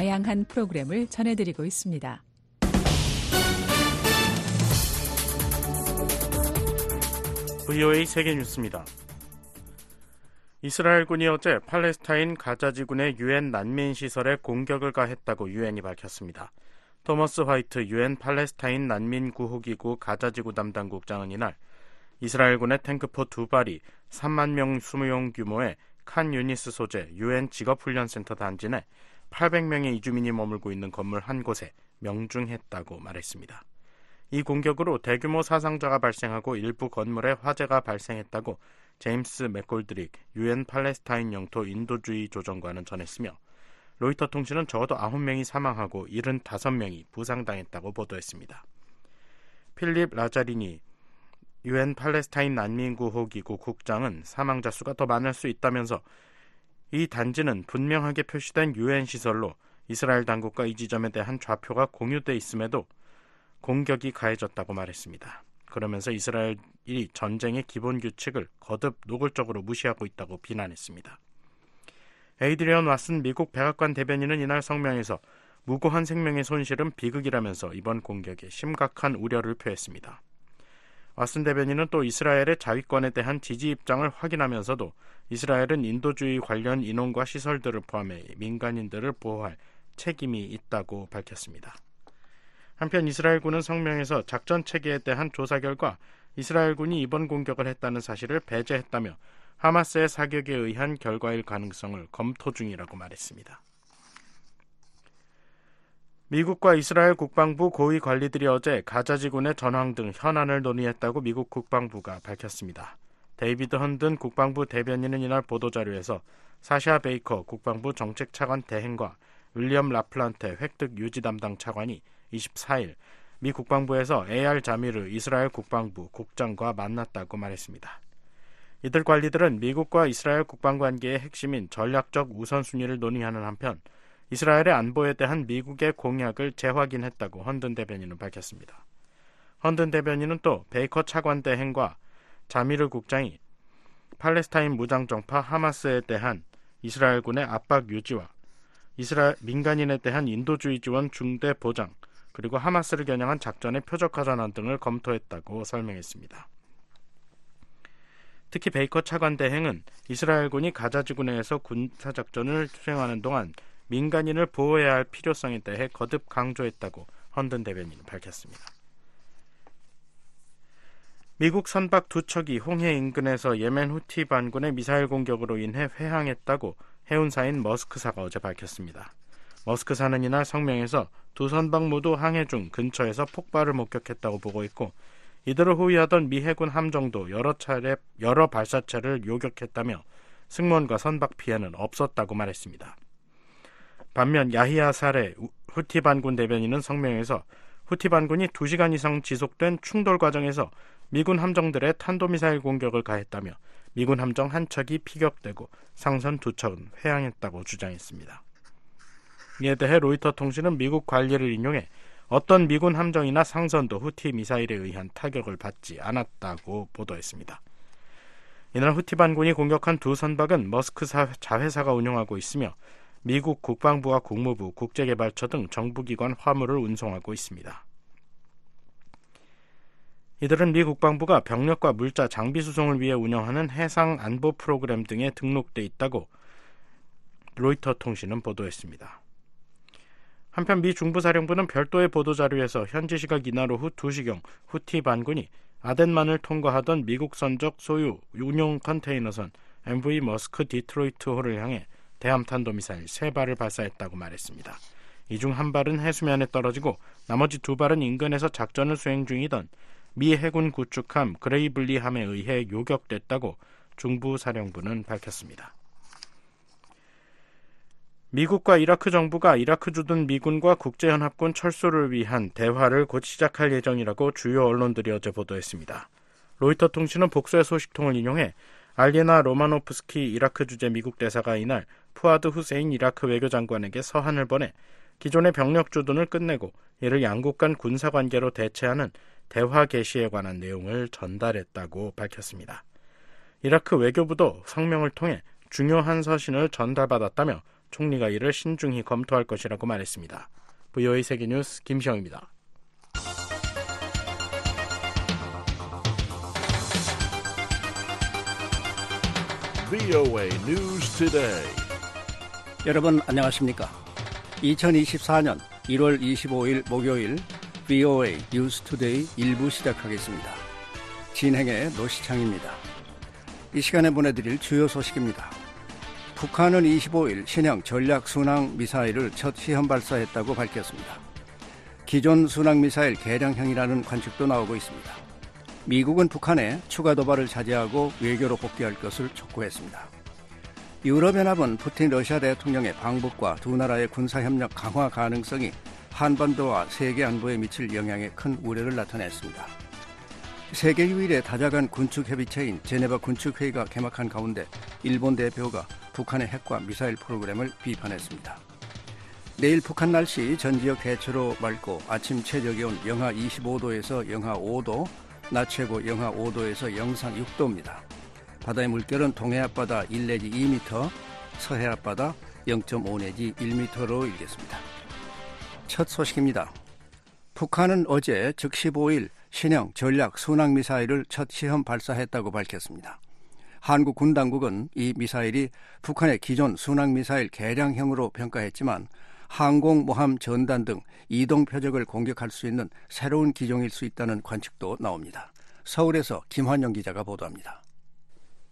다양한 프로그램을 전해드리고 있습니다. VOA 세계 뉴스입니다. 이스라엘군이 어제 팔레스타인 가자지군의 유엔 난민 시설에 공격을 가했다고 유엔이 밝혔습니다. 토머스 화이트 유엔 팔레스타인 난민 구호기구 가자지구 담당 국장은 이날 이스라엘군의 탱크포 두 발이 3만 명 수용 규모의 칸 유니스 소재 유엔 직업훈련센터 단지 내 800명의 이주민이 머물고 있는 건물 한 곳에 명중했다고 말했습니다. 이 공격으로 대규모 사상자가 발생하고 일부 건물에 화재가 발생했다고 제임스 맥골드릭 유엔 팔레스타인 영토 인도주의 조정관은 전했으며 로이터 통신은 적어도 9명이 사망하고 75명이 부상당했다고 보도했습니다. 필립 라자리니 유엔 팔레스타인 난민구호기구 국장은 사망자 수가 더 많을 수 있다면서 이 단지는 분명하게 표시된 유엔 시설로 이스라엘 당국과 이 지점에 대한 좌표가 공유돼 있음에도 공격이 가해졌다고 말했습니다. 그러면서 이스라엘이 전쟁의 기본 규칙을 거듭 노골적으로 무시하고 있다고 비난했습니다. 에이드리언 왓슨 미국 백악관 대변인은 이날 성명에서 무고한 생명의 손실은 비극이라면서 이번 공격에 심각한 우려를 표했습니다. 왓슨 대변인은 또 이스라엘의 자위권에 대한 지지 입장을 확인하면서도 이스라엘은 인도주의 관련 인원과 시설들을 포함해 민간인들을 보호할 책임이 있다고 밝혔습니다. 한편 이스라엘군은 성명에서 작전 체계에 대한 조사 결과 이스라엘군이 이번 공격을 했다는 사실을 배제했다며 하마스의 사격에 의한 결과일 가능성을 검토 중이라고 말했습니다. 미국과 이스라엘 국방부 고위 관리들이 어제 가자지구 내 전황 등 현안을 논의했다고 미국 국방부가 밝혔습니다. 데이비드 헌든 국방부 대변인은 이날 보도자료에서 사샤 베이커 국방부 정책 차관 대행과 윌리엄 라플란테 획득 유지 담당 차관이 24일 미 국방부에서 에얄 자미르 이스라엘 국방부 국장과 만났다고 말했습니다. 이들 관리들은 미국과 이스라엘 국방 관계의 핵심인 전략적 우선순위를 논의하는 한편 이스라엘의 안보에 대한 미국의 공약을 재확인했다고 헌든 대변인은 밝혔습니다. 헌든 대변인은 또 베이커 차관 대행과 자미르 국장이 팔레스타인 무장정파 하마스에 대한 이스라엘군의 압박 유지와 이스라엘 민간인에 대한 인도주의 지원 중대 보장 그리고 하마스를 겨냥한 작전의 표적화 전환 등을 검토했다고 설명했습니다. 특히 베이커 차관 대행은 이스라엘군이 가자 지구 내에서 군사작전을 수행하는 동안 민간인을 보호해야 할 필요성에 대해 거듭 강조했다고 헌든 대변인은 밝혔습니다. 미국 선박 두 척이 홍해 인근에서 예멘 후티 반군의 미사일 공격으로 인해 회항했다고 해운사인 머스크사가 어제 밝혔습니다. 머스크사는 이날 성명에서 두 선박 모두 항해 중 근처에서 폭발을 목격했다고 보고 있고 이들을 호위하던 미 해군 함정도 여러 차례 여러 발사체를 요격했다며 승무원과 선박 피해는 없었다고 말했습니다. 반면 야히야 사레 후티 반군 대변인은 성명에서 후티 반군이 2시간 이상 지속된 충돌 과정에서 미군 함정들의 탄도미사일 공격을 가했다며 미군 함정 한 척이 피격되고 상선 두 척은 회항했다고 주장했습니다. 이에 대해 로이터 통신은 미국 관리를 인용해 어떤 미군 함정이나 상선도 후티 미사일에 의한 타격을 받지 않았다고 보도했습니다. 이날 후티 반군이 공격한 두 선박은 머스크 자회사가 운영하고 있으며 미국 국방부와 국무부, 국제개발처 등 정부기관 화물을 운송하고 있습니다. 이들은 미 국방부가 병력과 물자, 장비 수송을 위해 운영하는 해상 안보 프로그램 등에 등록돼 있다고 로이터 통신은 보도했습니다. 한편 미 중부사령부는 별도의 보도자료에서 현지 시각 이날 오후 2시경 후티 반군이 아덴만을 통과하던 미국 선적 소유 운용 컨테이너선 MV 머스크 디트로이트호를 향해 대함탄도 미사일 3발을 발사했다고 말했습니다. 이 중 한 발은 해수면에 떨어지고 나머지 두 발은 인근에서 작전을 수행 중이던 미 해군 구축함 그레이블리함에 의해 요격됐다고 중부 사령부는 밝혔습니다. 미국과 이라크 정부가 이라크 주둔 미군과 국제연합군 철수를 위한 대화를 곧 시작할 예정이라고 주요 언론들이 어제 보도했습니다. 로이터 통신은 복수의 소식통을 인용해 알리나 로마노프스키 이라크 주재 미국 대사가 이날 푸아드 후세인 이라크 외교장관에게 서한을 보내 기존의 병력 주둔을 끝내고 이를 양국 간 군사 관계로 대체하는 대화 개시에 관한 내용을 전달했다고 밝혔습니다. 이라크 외교부도 성명을 통해 중요한 서신을 전달받았다며 총리가 이를 신중히 검토할 것이라고 말했습니다. VOA 세계뉴스 김시영입니다. VOA News Today. 여러분 안녕하십니까? 2024년 1월 25일 목요일 VOA 뉴스 투데이 1부 시작하겠습니다. 진행의 노시창입니다. 이 시간에 보내드릴 주요 소식입니다. 북한은 25일 신형 전략 순항 미사일을 첫 시험 발사했다고 밝혔습니다. 기존 순항 미사일 개량형이라는 관측도 나오고 있습니다. 미국은 북한에 추가 도발을 자제하고 외교로 복귀할 것을 촉구했습니다. 유럽연합은 푸틴 러시아 대통령의 방북과 두 나라의 군사협력 강화 가능성이 한반도와 세계 안보에 미칠 영향에 큰 우려를 나타냈습니다. 세계 유일의 다자간 군축 협의체인 제네바 군축 회의가 개막한 가운데 일본 대표가 북한의 핵과 미사일 프로그램을 비판했습니다. 내일 북한 날씨 전 지역 대체로 맑고 아침 최저 기온 영하 25도에서 영하 5도, 낮 최고 영하 5도에서 영상 6도입니다. 바다의 물결은 동해 앞바다 1 내지 2m, 서해 앞바다 0.5 내지 1m로 일겠습니다. 첫 소식입니다. 북한은 어제 즉 15일 신형 전략 순항 미사일을 첫 시험 발사했다고 밝혔습니다. 한국 군 당국은 이 미사일이 북한의 기존 순항 미사일 개량형으로 평가했지만 항공 모함 전단 등 이동 표적을 공격할 수 있는 새로운 기종일 수 있다는 관측도 나옵니다. 서울에서 김환영 기자가 보도합니다.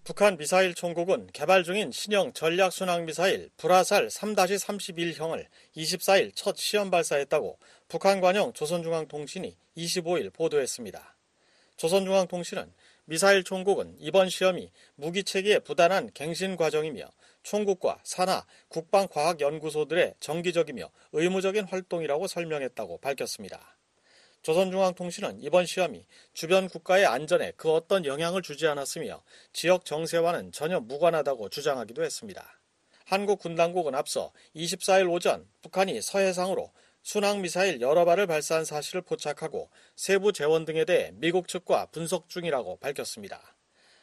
북한 미사일 총국은 개발 중인 신형 전략 순항 미사일 불화살 3-31형을 24일 첫 시험 발사했다고 북한 관영 조선중앙통신이 25일 보도했습니다. 조선중앙통신은 미사일 총국은 이번 시험이 무기 체계의 부단한 갱신 과정이며 총국과 산하 국방과학연구소들의 정기적이며 의무적인 활동이라고 설명했다고 밝혔습니다. 조선중앙통신은 이번 시험이 주변 국가의 안전에 그 어떤 영향을 주지 않았으며 지역 정세와는 전혀 무관하다고 주장하기도 했습니다. 한국 군당국은 앞서 24일 오전 북한이 서해상으로 순항미사일 여러 발을 발사한 사실을 포착하고 세부 재원 등에 대해 미국 측과 분석 중이라고 밝혔습니다.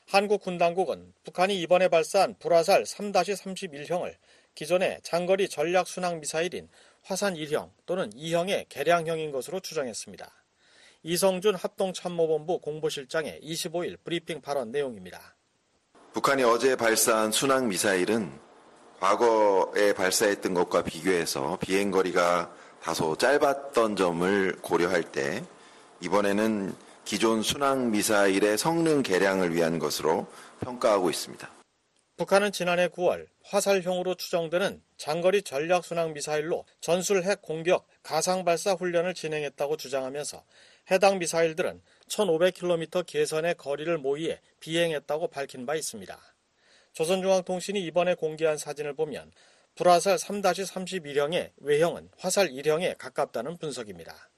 한국 군당국은 북한이 이번에 발사한 불화살 3-31형을 기존의 장거리 전략 순항 미사일인 화산 1형 또는 2형의 개량형인 것으로 추정했습니다. 이성준 합동참모본부 공보실장의 25일 브리핑 발언 내용입니다. 북한이 어제 발사한 순항 미사일은 과거에 발사했던 것과 비교해서 비행거리가 다소 짧았던 점을 고려할 때 이번에는 기존 순항 미사일의 성능 개량을 위한 것으로 평가하고 있습니다. 북한은 지난해 9월 화살형으로 추정되는 장거리 전략 순항 미사일로 전술 핵 공격 가상 발사 훈련을 진행했다고 주장하면서 해당 미사일들은 1500km 계선의 거리를 모의해 비행했다고 밝힌 바 있습니다. 조선중앙통신이 이번에 공개한 사진을 보면 불화살 3-31형의 외형은 화살 1형에 가깝다는 분석입니다.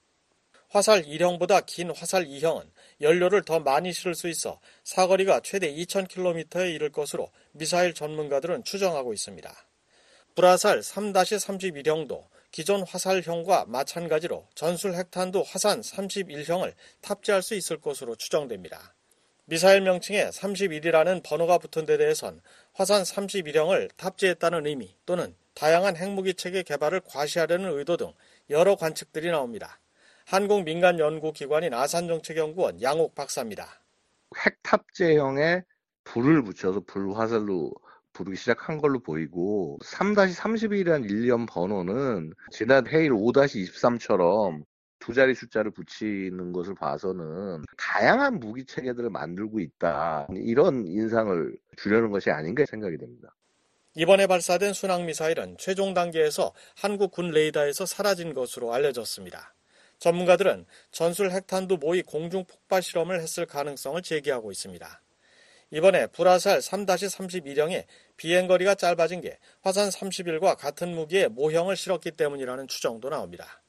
화살 1형보다 긴 화살 2형은 연료를 더 많이 실을 수 있어 사거리가 최대 2000km에 이를 것으로 미사일 전문가들은 추정하고 있습니다. 불화살 3-31형도 기존 화살형과 마찬가지로 전술 핵탄두 화산 31형을 탑재할 수 있을 것으로 추정됩니다. 미사일 명칭에 31이라는 번호가 붙은 데 대해선 화산 31형을 탑재했다는 의미 또는 다양한 핵무기 체계 개발을 과시하려는 의도 등 여러 관측들이 나옵니다. 한국 민간 연구 기관인 아산정책연구원 양옥 박사입니다. 핵 탑재형에 불을 붙여서 불화살로 부르기 시작한 걸로 보이고 3-31이라는 일련 번호는 지난 해일 5-23처럼 두 자리 숫자를 붙이는 것을 봐서는 다양한 무기 체계들을 만들고 있다. 이런 인상을 주려는 것이 아닌가 생각이 됩니다. 이번에 발사된 순항 미사일은 최종 단계에서 한국 군 레이더에서 사라진 것으로 알려졌습니다. 전문가들은 전술 핵탄두 모의 공중 폭발 실험을 했을 가능성을 제기하고 있습니다. 이번에 불화살 3-31형의 비행거리가 짧아진 게 화산 31과 같은 무기에 모형을 실었기 때문이라는 추정도 나옵니다.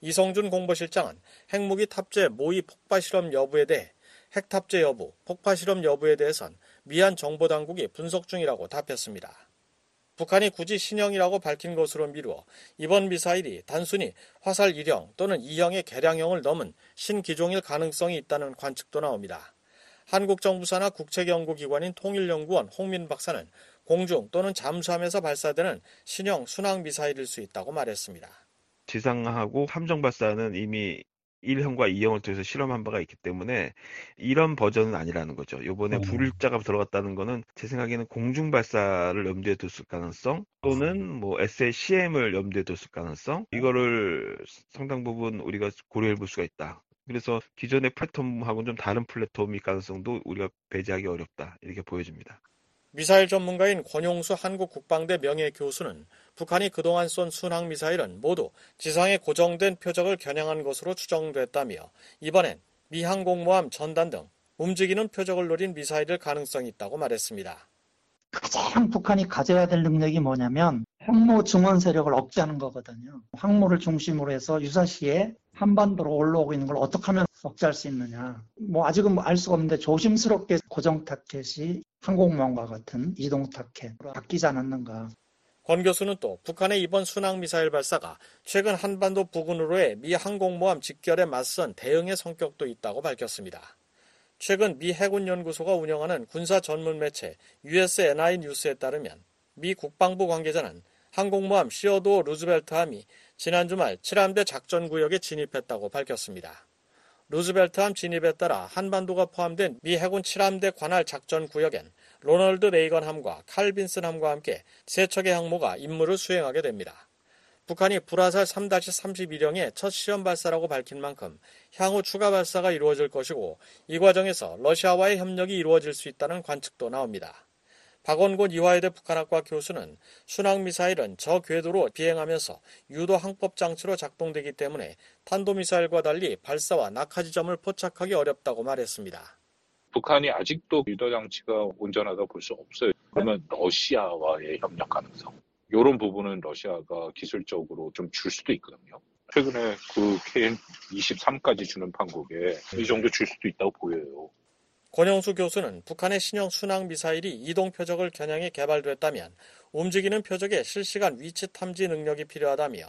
이성준 공보실장은 핵무기 탑재 모의 폭발 실험 여부에 대해 핵 탑재 여부, 폭파 실험 여부에 대해선 미한 정보당국이 분석 중이라고 답했습니다. 북한이 굳이 신형이라고 밝힌 것으로 미루어 이번 미사일이 단순히 화살 1형 또는 2형의 개량형을 넘은 신기종일 가능성이 있다는 관측도 나옵니다. 한국 정부사나 국책연구기관인 통일연구원 홍민 박사는 공중 또는 잠수함에서 발사되는 신형 순항 미사일일 수 있다고 말했습니다. 지상하고 함정 발사는 이미 1형과 2형을 통해서 실험한 바가 있기 때문에 이런 버전은 아니라는 거죠. 요번에 어. 불자가 들어갔다는 거는 제 생각에는 공중 발사를 염두에 뒀을 가능성 또는 뭐 SLCM을 염두에 뒀을 가능성 이거를 상당 부분 우리가 고려해 볼 수가 있다. 그래서 기존의 플랫폼하고는 좀 다른 플랫폼일 가능성도 우리가 배제하기 어렵다. 이렇게 보여집니다. 미사일 전문가인 권용수 한국국방대 명예교수는 북한이 그동안 쏜 순항 미사일은 모두 지상에 고정된 표적을 겨냥한 것으로 추정됐다며 이번엔 미 항공모함 전단 등 움직이는 표적을 노린 미사일일 가능성이 있다고 말했습니다. 가장 북한이 가져야 될 능력이 뭐냐면 항모 증원 세력을 억제하는 거거든요. 항모를 중심으로 해서 유사시에 한반도로 올라오고 있는 걸 어떻게 하면 억제할 수 있느냐. 뭐 아직은 알 수가 없는데 조심스럽게 고정 타켓이 항공모함과 같은 이동 타켓으로 바뀌지 않았는가. 권 교수는 또 북한의 이번 순항미사일 발사가 최근 한반도 부근으로의 미 항공모함 직결에 맞선 대응의 성격도 있다고 밝혔습니다. 최근 미 해군연구소가 운영하는 군사 전문 매체 USNI 뉴스에 따르면 미 국방부 관계자는 항공모함 시어도 루즈벨트함이 지난 주말 7함대 작전구역에 진입했다고 밝혔습니다. 루즈벨트함 진입에 따라 한반도가 포함된 미 해군 7함대 관할 작전구역엔 로널드 레이건 함과 칼빈슨 함과 함께 세 척의 항모가 임무를 수행하게 됩니다. 북한이 불화살 3-31형의 첫 시험 발사라고 밝힌 만큼 향후 추가 발사가 이루어질 것이고 이 과정에서 러시아와의 협력이 이루어질 수 있다는 관측도 나옵니다. 박원곤 이화여대 북한학과 교수는 순항미사일은 저 궤도로 비행하면서 유도 항법 장치로 작동되기 때문에 탄도미사일과 달리 발사와 낙하 지점을 포착하기 어렵다고 말했습니다. 북한이 아직도 유도 장치가 온전하다 볼 수 없어요. 그러면 러시아와의 협력 가능성. 이런 부분은 러시아가 기술적으로 좀 줄 수도 있거든요. 최근에 그 KN-23까지 주는 판국에 이 정도 줄 수도 있다고 보여요. 권영수 교수는 북한의 신형 순항 미사일이 이동 표적을 겨냥해 개발됐다면 움직이는 표적의 실시간 위치 탐지 능력이 필요하다며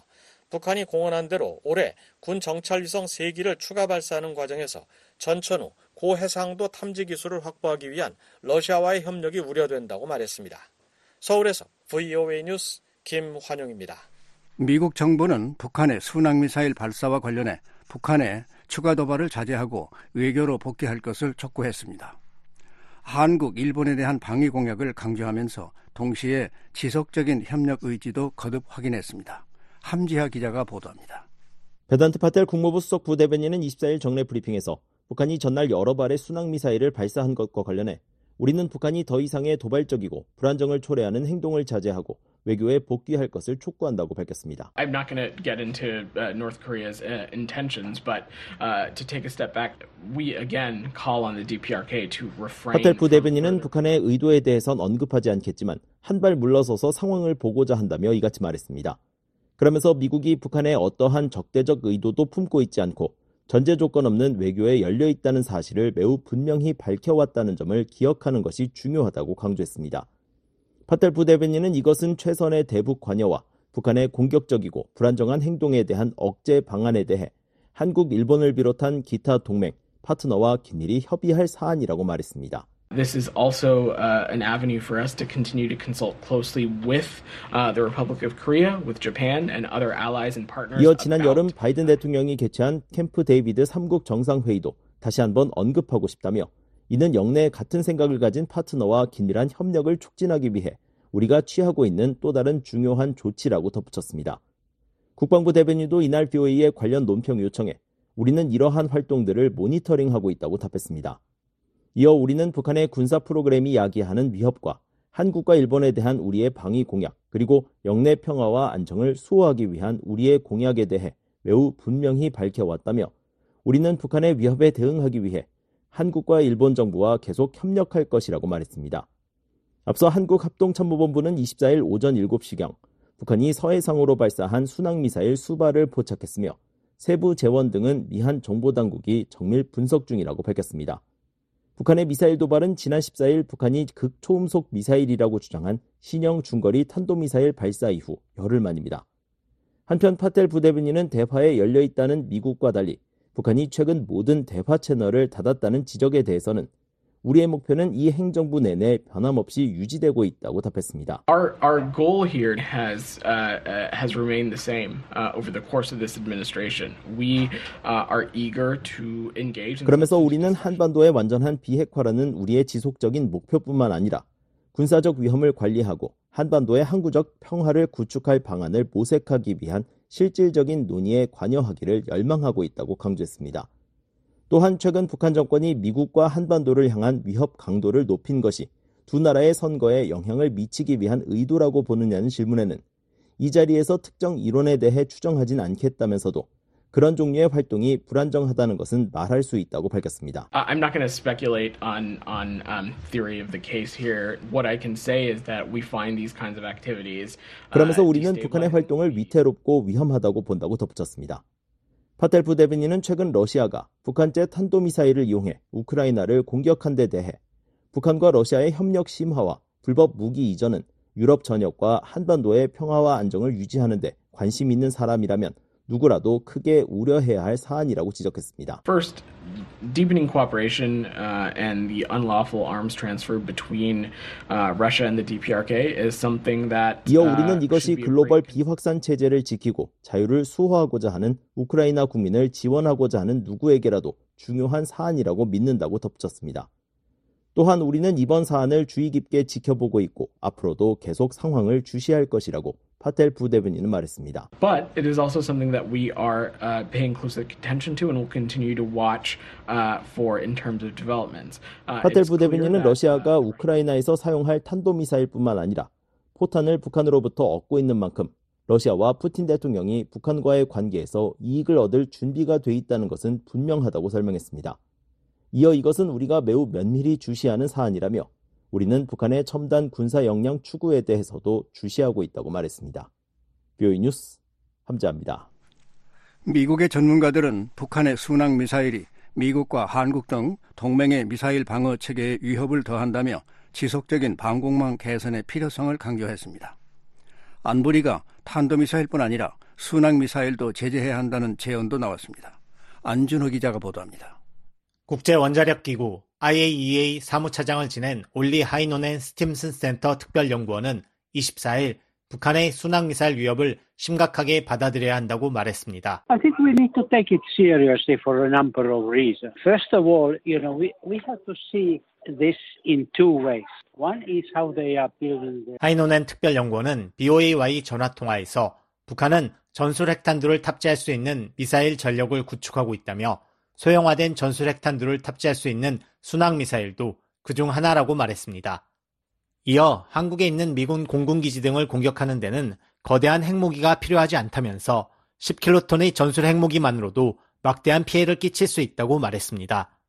북한이 공언한 대로 올해 군 정찰 위성 3기를 추가 발사하는 과정에서 전천후 고해상도 탐지 기술을 확보하기 위한 러시아와의 협력이 우려된다고 말했습니다. 서울에서 VOA 뉴스 김환용입니다. 미국 정부는 북한의 순항미사일 발사와 관련해 북한의 추가 도발을 자제하고 외교로 복귀할 것을 촉구했습니다. 한국, 일본에 대한 방위 공약을 강조하면서 동시에 지속적인 협력 의지도 거듭 확인했습니다. 함지하 기자가 보도합니다. 베단트 파텔 국무부 수석 부대변인은 24일 정례 브리핑에서 북한이 전날 여러 발의 순항 미사일을 발사한 것과 관련해 우리는 북한이 더 이상의 도발적이고 불안정을 초래하는 행동을 자제하고 외교에 복귀할 것을 촉구한다고 밝혔습니다. I'm not going to get into uh, North Korea's uh, intentions, but uh, to take a step back, we again call on the DPRK to refrain. 파텔 부대변인은 북한의 의도에 대해선 언급하지 않겠지만 한 발 물러서서 상황을 보고자 한다며 이같이 말했습니다. 그러면서 미국이 북한의 어떠한 적대적 의도도 품고 있지 않고 전제 조건 없는 외교에 열려 있다는 사실을 매우 분명히 밝혀왔다는 점을 기억하는 것이 중요하다고 강조했습니다. 파텔 부대변인은 이것은 최선의 대북 관여와 북한의 공격적이고 불안정한 행동에 대한 억제 방안에 대해 한국, 일본을 비롯한 기타 동맹, 파트너와 긴밀히 협의할 사안이라고 말했습니다. This is also uh, an avenue for us to continue to consult closely with uh, the Republic of Korea, with Japan, and other allies and partners. 이어 지난 여름 바이든 대통령이 개최한 캠프 데이비드 3국 정상회의도 다시 한번 언급하고 싶다며 이는 역내에 같은 생각을 가진 파트너와 긴밀한 협력을 촉진하기 위해 우리가 취하고 있는 또 다른 중요한 조치라고 덧붙였습니다. 국방부 대변인도 이날 VOA의 관련 논평 요청에 우리는 이러한 활동들을 모니터링하고 있다고 답했습니다. 이어 우리는 북한의 군사 프로그램이 야기하는 위협과 한국과 일본에 대한 우리의 방위 공약, 그리고 영내 평화와 안정을 수호하기 위한 우리의 공약에 대해 매우 분명히 밝혀왔다며 우리는 북한의 위협에 대응하기 위해 한국과 일본 정부와 계속 협력할 것이라고 말했습니다. 앞서 한국합동참모본부는 24일 오전 7시경 북한이 서해상으로 발사한 순항미사일 수발을 포착했으며 세부 재원 등은 미한 정보당국이 정밀 분석 중이라고 밝혔습니다. 북한의 미사일 도발은 지난 14일 북한이 극초음속 미사일이라고 주장한 신형 중거리 탄도미사일 발사 이후 열흘 만입니다. 한편 파텔 부대변인은 대화에 열려 있다는 미국과 달리 북한이 최근 모든 대화 채널을 닫았다는 지적에 대해서는 우리의 목표는 이 행정부 내내 변함없이 유지되고 있다고 답했습니다. Our our goal here has uh, uh, has remained the same uh, over the course of this administration. We uh, are eager to engage. 그러면서 우리는 한반도의 완전한 비핵화라는 우리의 지속적인 목표뿐만 아니라 군사적 위험을 관리하고 한반도의 항구적 평화를 구축할 방안을 모색하기 위한 실질적인 논의에 관여하기를 열망하고 있다고 강조했습니다. 또한 최근 북한 정권이 미국과 한반도를 향한 위협 강도를 높인 것이 두 나라의 선거에 영향을 미치기 위한 의도라고 보느냐는 질문에는 이 자리에서 특정 이론에 대해 추정하진 않겠다면서도 그런 종류의 활동이 불안정하다는 것은 말할 수 있다고 밝혔습니다. I'm not going to speculate on on um, theory of the case here. What I can say is that we find these kinds of activities. 그러면서 우리는 북한의 활동을 위태롭고 위험하다고 본다고 덧붙였습니다. 파텔 부대변인은 최근 러시아가 북한제 탄도미사일을 이용해 우크라이나를 공격한 데 대해 북한과 러시아의 협력 심화와 불법 무기 이전은 유럽 전역과 한반도의 평화와 안정을 유지하는 데 관심 있는 사람이라면 누구라도 크게 우려해야 할 사안이라고 지적했습니다. First, deepening cooperation uh, and the unlawful arms transfer between uh, Russia and the DPRK is something that 이어 uh, 우리는 이것이 글로벌 비확산 체제를 지키고 자유를 수호하고자 하는 우크라이나 국민을 지원하고자 하는 누구에게라도 중요한 사안이라고 믿는다고 덧붙였습니다. 또한 우리는 이번 사안을 주의 깊게 지켜보고 있고 앞으로도 계속 상황을 주시할 것이라고 파텔 부대변인은 말했습니다. But it is also something that we are uh, paying close attention to and will continue to watch uh, for in terms of developments. Uh, 파텔 부대변인은 러시아가 우크라이나에서 사용할 탄도미사일뿐만 아니라 포탄을 북한으로부터 얻고 있는 만큼 러시아와 푸틴 대통령이 북한과의 관계에서 이익을 얻을 준비가 돼 있다는 것은 분명하다고 설명했습니다. 이어 이것은 우리가 매우 면밀히 주시하는 사안이라며 우리는 북한의 첨단 군사 역량 추구에 대해서도 주시하고 있다고 말했습니다. 뷰이 뉴스 함자입니다. 미국의 전문가들은 북한의 순항 미사일이 미국과 한국 등 동맹의 미사일 방어 체계에 위협을 더한다며 지속적인 방공망 개선의 필요성을 강조했습니다. 안보리가 탄도미사일뿐 아니라 순항미사일도 제재해야 한다는 제언도 나왔습니다. 안준호 기자가 보도합니다. 국제원자력기구 IAEA 사무차장을 지낸 올리 하이노넨 스팀슨 센터 특별연구원은 24일 북한의 순항미사일 위협을 심각하게 받아들여야 한다고 말했습니다. I think we need to take it seriously for a number of reasons. First of all, you know, we, we have to see this in two ways. One is how they are building the 하이노넨 특별연구원은 BOA와의 전화통화에서 북한은 전술 핵탄두를 탑재할 수 있는 미사일 전력을 구축하고 있다며 소형화된 전술 핵탄두를 탑재할 수 있는 순항미사일도 그중 하나라고 말했습니다. 이어 한국에 있는 미군 공군기지 등을 공격하는 데는 거대한 핵무기가 필요하지 않다면서 10킬로톤의 전술 핵무기만으로도 막대한 피해를 끼칠 수 있다고 말했습니다.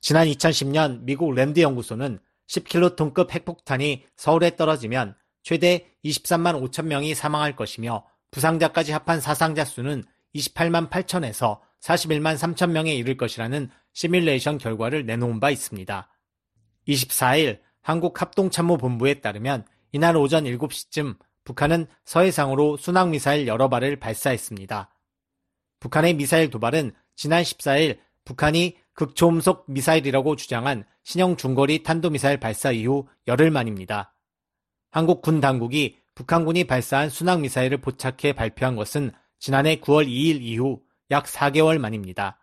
지난 2010년 미국 랜드 연구소는 10킬로톤급 핵폭탄이 서울에 떨어지면 최대 23만 5천 명이 사망할 것이며 부상자까지 합한 사상자 수는 28만 8천에서 41만 3천 명에 이를 것이라는 시뮬레이션 결과를 내놓은 바 있습니다. 24일 한국합동참모본부에 따르면 이날 오전 7시쯤 북한은 서해상으로 순항미사일 여러 발을 발사했습니다. 북한의 미사일 도발은 지난 14일 북한이 극초음속 미사일이라고 주장한 신형 중거리 탄도미사일 발사 이후 열흘 만입니다. 한국 군 당국이 북한군이 발사한 순항미사일을 포착해 발표한 것은 지난해 9월 2일 이후 약 4개월 만입니다.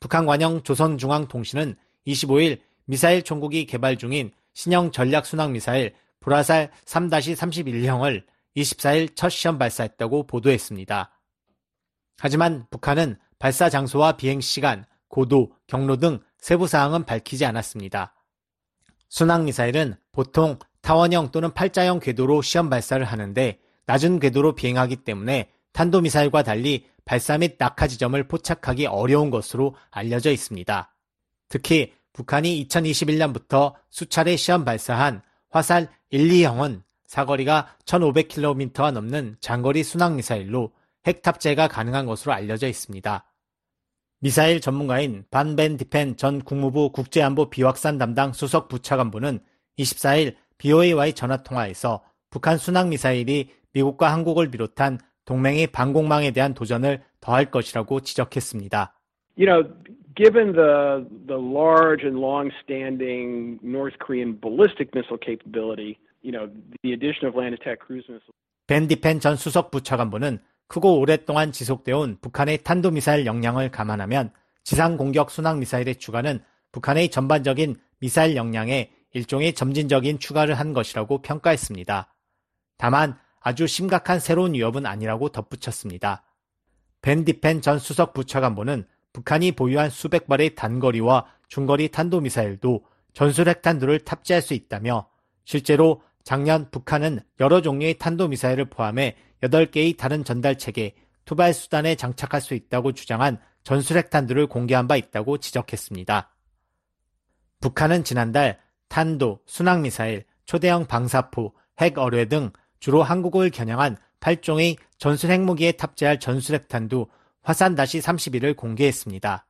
북한 관영 조선중앙통신은 25일 미사일 총국이 개발 중인 신형 전략 순항 미사일 불화살 3-31형을 24일 첫 시험 발사했다고 보도했습니다. 하지만 북한은 발사 장소와 비행 시간, 고도, 경로 등 세부 사항은 밝히지 않았습니다. 순항 미사일은 보통 타원형 또는 팔자형 궤도로 시험 발사를 하는데 낮은 궤도로 비행하기 때문에 탄도미사일과 달리 발사 및 낙하 지점을 포착하기 어려운 것으로 알려져 있습니다. 특히 북한이 2021년부터 수차례 시험 발사한 화살 1, 2형은 사거리가 1500km가 넘는 장거리 순항미사일로 핵 탑재가 가능한 것으로 알려져 있습니다. 미사일 전문가인 반벤 디펜 전 국무부 국제안보 비확산 담당 수석 부차관보는 24일 BOA와의 전화통화에서 북한 순항미사일이 미국과 한국을 비롯한 동맹의 방공망에 대한 도전을 더할 것이라고 지적했습니다. You know, given the the large and long-standing North Korean ballistic missile capability, you know, the addition of land attack cruise missiles. 벤 디펜 전 수석 부차관보는 크고 오랫동안 지속되어 온 북한의 탄도미사일 역량을 감안하면 지상 공격 순항 미사일의 추가는 북한의 전반적인 미사일 역량에 일종의 점진적인 추가를 한 것이라고 평가했습니다. 다만 아주 심각한 새로운 위협은 아니라고 덧붙였습니다. 벤 디펜 전 수석 부차관보는 북한이 보유한 수백 발의 단거리와 중거리 탄도미사일도 전술 핵탄두를 탑재할 수 있다며 실제로 작년 북한은 여러 종류의 탄도미사일을 포함해 8개의 다른 전달 체계, 투발 수단에 장착할 수 있다고 주장한 전술 핵탄두를 공개한 바 있다고 지적했습니다. 북한은 지난달 탄도, 순항미사일, 초대형 방사포, 핵어뢰 등 주로 한국을 겨냥한 8종의 전술 핵무기에 탑재할 전술핵탄두 화산-31을 공개했습니다.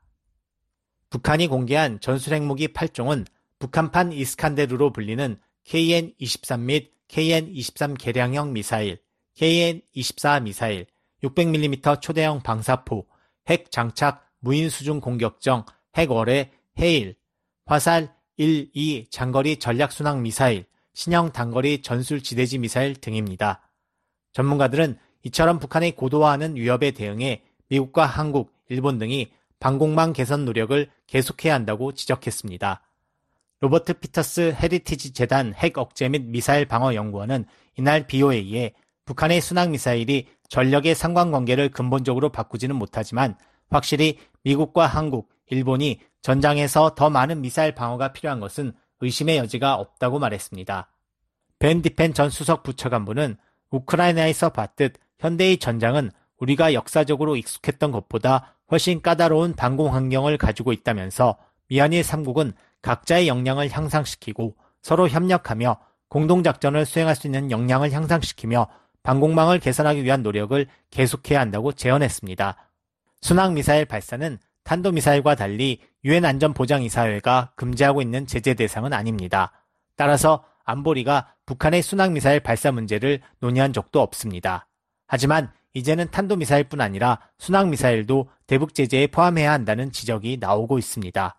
북한이 공개한 전술 핵무기 8종은 북한판 이스칸데르로 불리는 KN-23 및 KN-23 개량형 미사일, KN-24 미사일, 600mm 초대형 방사포, 핵 장착 무인 수중 공격정, 핵 어뢰, 해일, 화살 1, 2 장거리 전략 순항 미사일, 신형 단거리 전술 지대지 미사일 등입니다. 전문가들은 이처럼 북한의 고도화하는 위협에 대응해 미국과 한국, 일본 등이 방공망 개선 노력을 계속해야 한다고 지적했습니다. 로버트 피터스 헤리티지 재단 핵 억제 및 미사일 방어 연구원은 이날 VOA에 북한의 순항 미사일이 전력의 상관관계를 근본적으로 바꾸지는 못하지만 확실히 미국과 한국, 일본이 전장에서 더 많은 미사일 방어가 필요한 것은 의심의 여지가 없다고 말했습니다. 밴 디펜 전 수석 부차관보는 우크라이나에서 봤듯 현대의 전장은 우리가 역사적으로 익숙했던 것보다 훨씬 까다로운 방공 환경을 가지고 있다면서 미한일 3국은 각자의 역량을 향상시키고 서로 협력하며 공동작전을 수행할 수 있는 역량을 향상시키며 방공망을 개선하기 위한 노력을 계속해야 한다고 제언했습니다. 순항미사일 발사는 탄도미사일과 달리 유엔 안전보장이사회가 금지하고 있는 제재 대상은 아닙니다. 따라서 안보리가 북한의 순항미사일 발사 문제를 논의한 적도 없습니다. 하지만 이제는 탄도미사일뿐 아니라 순항미사일도 대북 제재에 포함해야 한다는 지적이 나오고 있습니다.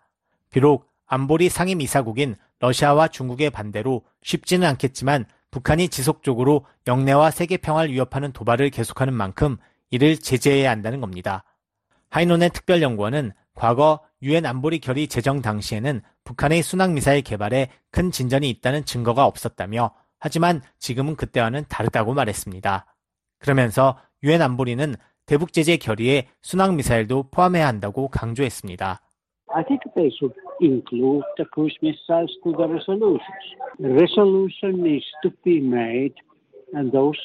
비록 안보리 상임이사국인 러시아와 중국의 반대로 쉽지는 않겠지만 북한이 지속적으로 영내와 세계 평화를 위협하는 도발을 계속하는 만큼 이를 제재해야 한다는 겁니다. 하이논의 특별연구원은 과거 유엔 안보리 결의 제정 당시에는 북한의 순항미사일 개발에 큰 진전이 있다는 증거가 없었다며 하지만 지금은 그때와는 다르다고 말했습니다. 그러면서 유엔 안보리는 대북 제재 결의에 순항 미사일도 포함해야 한다고 강조했습니다. I think they should include the cruise missiles to the resolutions. The resolution needs to be made and those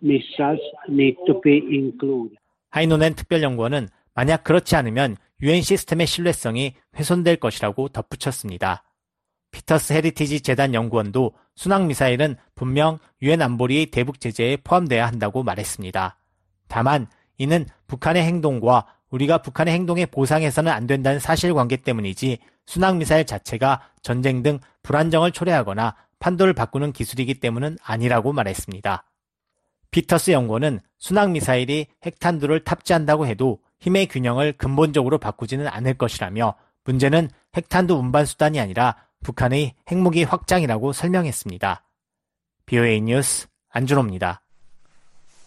missiles need to be included. 하이노넨 특별연구원은 만약 그렇지 않으면 유엔 시스템의 신뢰성이 훼손될 것이라고 덧붙였습니다. 피터스 헤리티지 재단 연구원도 순항 미사일은 분명 유엔 안보리의 대북 제재에 포함돼야 한다고 말했습니다. 다만 이는 북한의 행동과 우리가 북한의 행동에 보상해서는 안 된다는 사실관계 때문이지 순항 미사일 자체가 전쟁 등 불안정을 초래하거나 판도를 바꾸는 기술이기 때문은 아니라고 말했습니다. 피터스 연구원은 순항 미사일이 핵탄두를 탑재한다고 해도 힘의 균형을 근본적으로 바꾸지는 않을 것이라며 문제는 핵탄두 운반 수단이 아니라 북한의 핵무기 확장이라고 설명했습니다. BOA 뉴스 안준호입니다.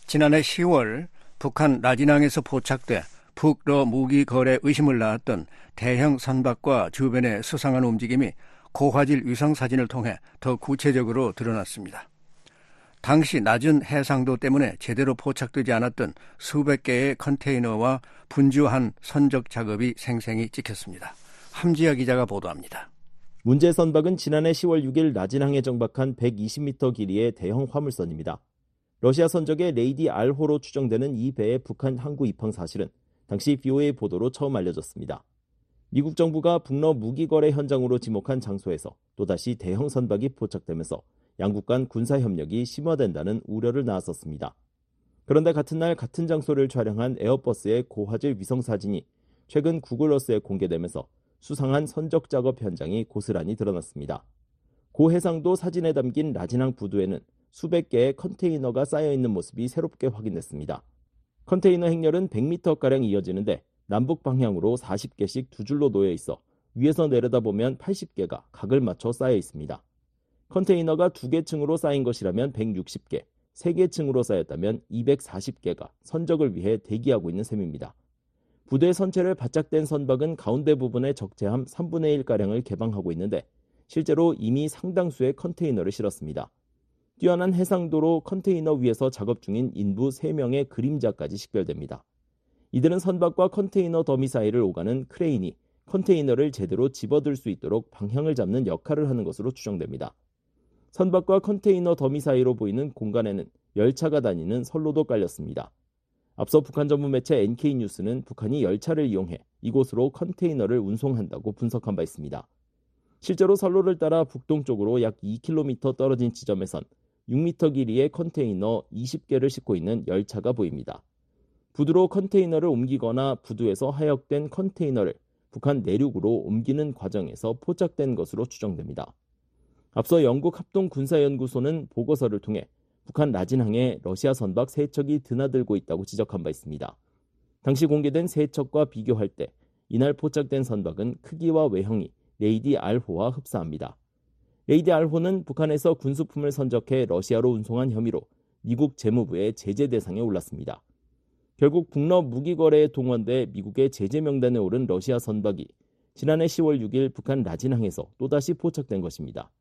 지난해 10월 북한 라진항에서 포착돼 북러 무기 거래 의심을 낳았던 대형 선박과 주변의 수상한 움직임이 고화질 위성 사진을 통해 더 구체적으로 드러났습니다. 당시 낮은 해상도 때문에 제대로 포착되지 않았던 수백 개의 컨테이너와 분주한 선적 작업이 생생히 찍혔습니다. 함지아 기자가 보도합니다. 문제 선박은 지난해 10월 6일 라진항에 정박한 120m 길이의 대형 화물선입니다. 러시아 선적의 레이디 알호로 추정되는 이 배의 북한 항구 입항 사실은 당시 BOA 보도로 처음 알려졌습니다. 미국 정부가 북러 무기 거래 현장으로 지목한 장소에서 또다시 대형 선박이 포착되면서 양국 간 군사 협력이 심화된다는 우려를 낳았었습니다. 그런데 같은 날 같은 장소를 촬영한 에어버스의 고화질 위성 사진이 최근 구글러스에 공개되면서 수상한 선적 작업 현장이 고스란히 드러났습니다. 고 해상도 사진에 담긴 라진항 부두에는 수백 개의 컨테이너가 쌓여 있는 모습이 새롭게 확인됐습니다. 컨테이너 행렬은 100m가량 이어지는데 남북 방향으로 40개씩 두 줄로 놓여 있어 위에서 내려다보면 80개가 각을 맞춰 쌓여 있습니다. 컨테이너가 두 개 층으로 쌓인 것이라면 160개, 세 개 층으로 쌓였다면 240개가 선적을 위해 대기하고 있는 셈입니다. 부두에 선체를 바짝 댄 선박은 가운데 부분에 적재함 3분의 1가량을 개방하고 있는데 실제로 이미 상당수의 컨테이너를 실었습니다. 뛰어난 해상도로 컨테이너 위에서 작업 중인 인부 3명의 그림자까지 식별됩니다. 이들은 선박과 컨테이너 더미 사이를 오가는 크레인이 컨테이너를 제대로 집어들 수 있도록 방향을 잡는 역할을 하는 것으로 추정됩니다. 선박과 컨테이너 더미 사이로 보이는 공간에는 열차가 다니는 선로도 깔렸습니다. 앞서 북한 전문 매체 NK뉴스는 북한이 열차를 이용해 이곳으로 컨테이너를 운송한다고 분석한 바 있습니다. 실제로 선로를 따라 북동쪽으로 약 2km 떨어진 지점에선 6m 길이의 컨테이너 20개를 싣고 있는 열차가 보입니다. 부두로 컨테이너를 옮기거나 부두에서 하역된 컨테이너를 북한 내륙으로 옮기는 과정에서 포착된 것으로 추정됩니다. 앞서 영국 합동군사연구소는 보고서를 통해 북한 라진항에 러시아 선박 3척이 드나들고 있다고 지적한 바 있습니다. 당시 공개된 3척과 비교할 때 이날 포착된 선박은 크기와 외형이 레이디 R호와 흡사합니다. 레이디 R호는 북한에서 군수품을 선적해 러시아로 운송한 혐의로 미국 재무부의 제재 대상에 올랐습니다. 결국 북러 무기 거래에 동원돼 미국의 제재 명단에 오른 러시아 선박이 지난해 10월 6일 북한 라진항에서 또다시 포착된 것입니다.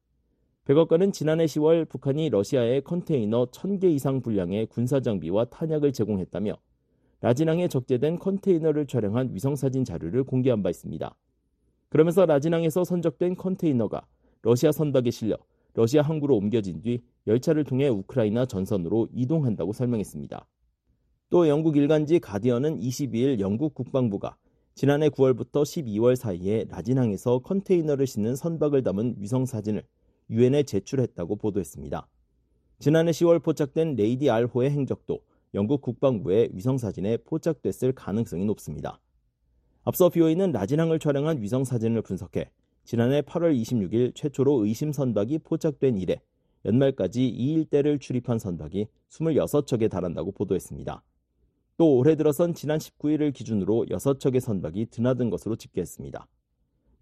백악관은 지난해 10월 북한이 러시아에 컨테이너 1000개 이상 분량의 군사장비와 탄약을 제공했다며 라진항에 적재된 컨테이너를 촬영한 위성사진 자료를 공개한 바 있습니다. 그러면서 라진항에서 선적된 컨테이너가 러시아 선박에 실려 러시아 항구로 옮겨진 뒤 열차를 통해 우크라이나 전선으로 이동한다고 설명했습니다. 또 영국 일간지 가디언은 22일 영국 국방부가 지난해 9월부터 12월 사이에 라진항에서 컨테이너를 싣는 선박을 담은 위성 사진을 유엔에 제출했다고 보도했습니다. 지난해 10월 포착된 레이디 알호의 행적도 영국 국방부의 위성사진에 포착됐을 가능성이 높습니다. 앞서 BOE는 라진항을 촬영한 위성사진을 분석해 지난해 8월 26일 최초로 의심 선박이 포착된 이래 연말까지 이 일대를 출입한 선박이 26척에 달한다고 보도했습니다. 또 올해 들어선 지난 19일을 기준으로 6척의 선박이 드나든 것으로 집계했습니다.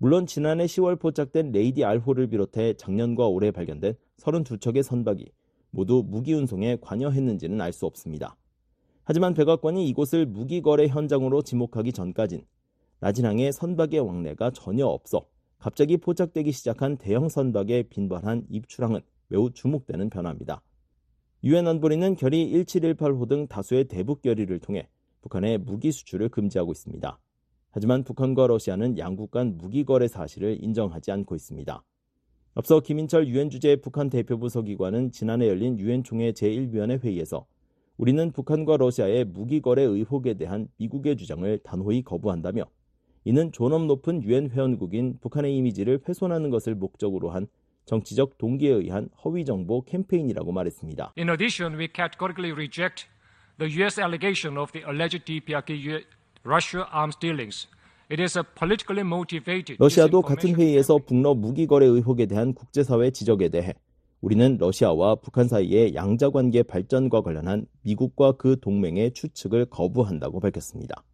물론 지난해 10월 포착된 레이디 알호를 비롯해 작년과 올해 발견된 32척의 선박이 모두 무기 운송에 관여했는지는 알 수 없습니다. 하지만 백악관이 이곳을 무기 거래 현장으로 지목하기 전까진 라진항의 선박의 왕래가 전혀 없어 갑자기 포착되기 시작한 대형 선박의 빈번한 입출항은 매우 주목되는 변화입니다. 유엔 안보리는 결의 1718호 등 다수의 대북 결의를 통해 북한의 무기 수출을 금지하고 있습니다. 하지만 북한과 러시아는 양국 간 무기 거래 사실을 인정하지 않고 있습니다. 앞서 김인철 유엔 주재 북한 대표부서 기관은 지난해 열린 유엔 총회 제1위원회 회의에서 우리는 북한과 러시아의 무기 거래 의혹에 대한 미국의 주장을 단호히 거부한다며 이는 존엄 높은 유엔 회원국인 북한의 이미지를 훼손하는 것을 목적으로 한 정치적 동기에 의한 허위 정보 캠페인이라고 말했습니다. In addition, we categorically reject the US allegation of the alleged DPRK Russia arms dealings. It is a politically motivated 러시아도 같은 회의에서 북러 무기 거래 의혹에 대한 국제사회 지적에 대해 우리는 러시아와 북한 사이의 양자 관계 발전과 관련한 미국과 그 동맹의 추측을 거부한다고 밝혔습니다.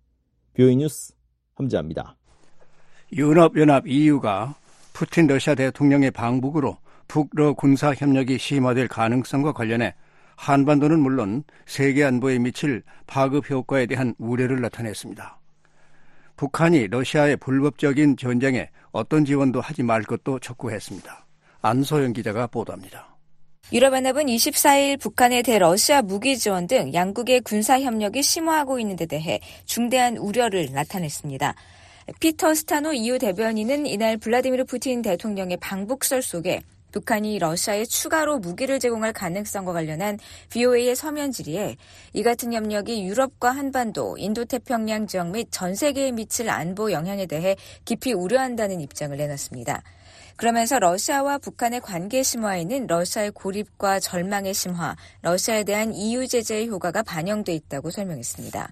뷰이 뉴스 함지합니다. 유럽연합 EU가 푸틴 러시아 대통령의 방북으로 북러 군사 협력이 심화될 가능성과 관련해 한반도는 물론 세계 안보에 미칠 파급 효과에 대한 우려를 나타냈습니다. 북한이 러시아의 불법적인 전쟁에 어떤 지원도 하지 말 것도 촉구했습니다. 안소영 기자가 보도합니다. 유럽연합은 24일 북한의 대러시아 무기 지원 등 양국의 군사 협력이 심화하고 있는 데 대해 중대한 우려를 나타냈습니다. 피터 스타노 EU 대변인은 이날 블라디미르 푸틴 대통령의 방북설 속에 북한이 러시아에 추가로 무기를 제공할 가능성과 관련한 VOA의 서면 질의에 이 같은 협력이 유럽과 한반도, 인도태평양 지역 및 전 세계에 미칠 안보 영향에 대해 깊이 우려한다는 입장을 내놨습니다. 그러면서 러시아와 북한의 관계 심화에는 러시아의 고립과 절망의 심화, 러시아에 대한 EU 제재의 효과가 반영돼 있다고 설명했습니다.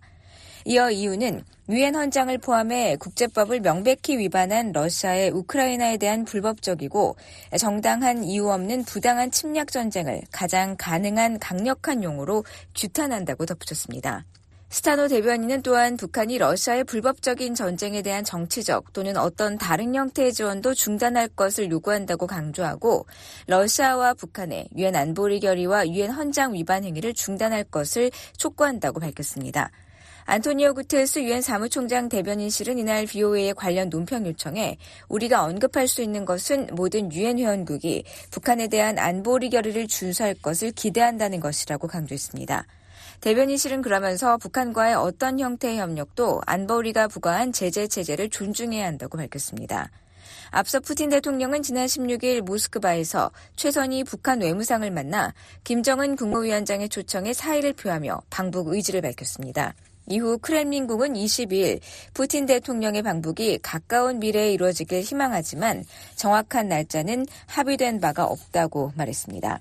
이어 EU는 유엔 헌장을 포함해 국제법을 명백히 위반한 러시아의 우크라이나에 대한 불법적이고 정당한 이유 없는 부당한 침략 전쟁을 가장 가능한 강력한 용어로 규탄한다고 덧붙였습니다. 스타노 대변인은 또한 북한이 러시아의 불법적인 전쟁에 대한 정치적 또는 어떤 다른 형태의 지원도 중단할 것을 요구한다고 강조하고 러시아와 북한의 유엔 안보리 결의와 유엔 헌장 위반 행위를 중단할 것을 촉구한다고 밝혔습니다. 안토니오 구테스 유엔 사무총장 대변인실은 이날 BOA의 관련 논평 요청에 우리가 언급할 수 있는 것은 모든 유엔 회원국이 북한에 대한 안보리 결의를 준수할 것을 기대한다는 것이라고 강조했습니다. 대변인실은 그러면서 북한과의 어떤 형태의 협력도 안보리가 부과한 제재 체제를 존중해야 한다고 밝혔습니다. 앞서 푸틴 대통령은 지난 16일 모스크바에서 최선희 북한 외무상을 만나 김정은 국무위원장의 초청에 사의를 표하며 방북 의지를 밝혔습니다. 이후 크렘린궁은 22일 푸틴 대통령의 방북이 가까운 미래에 이루어지길 희망하지만 정확한 날짜는 합의된 바가 없다고 말했습니다.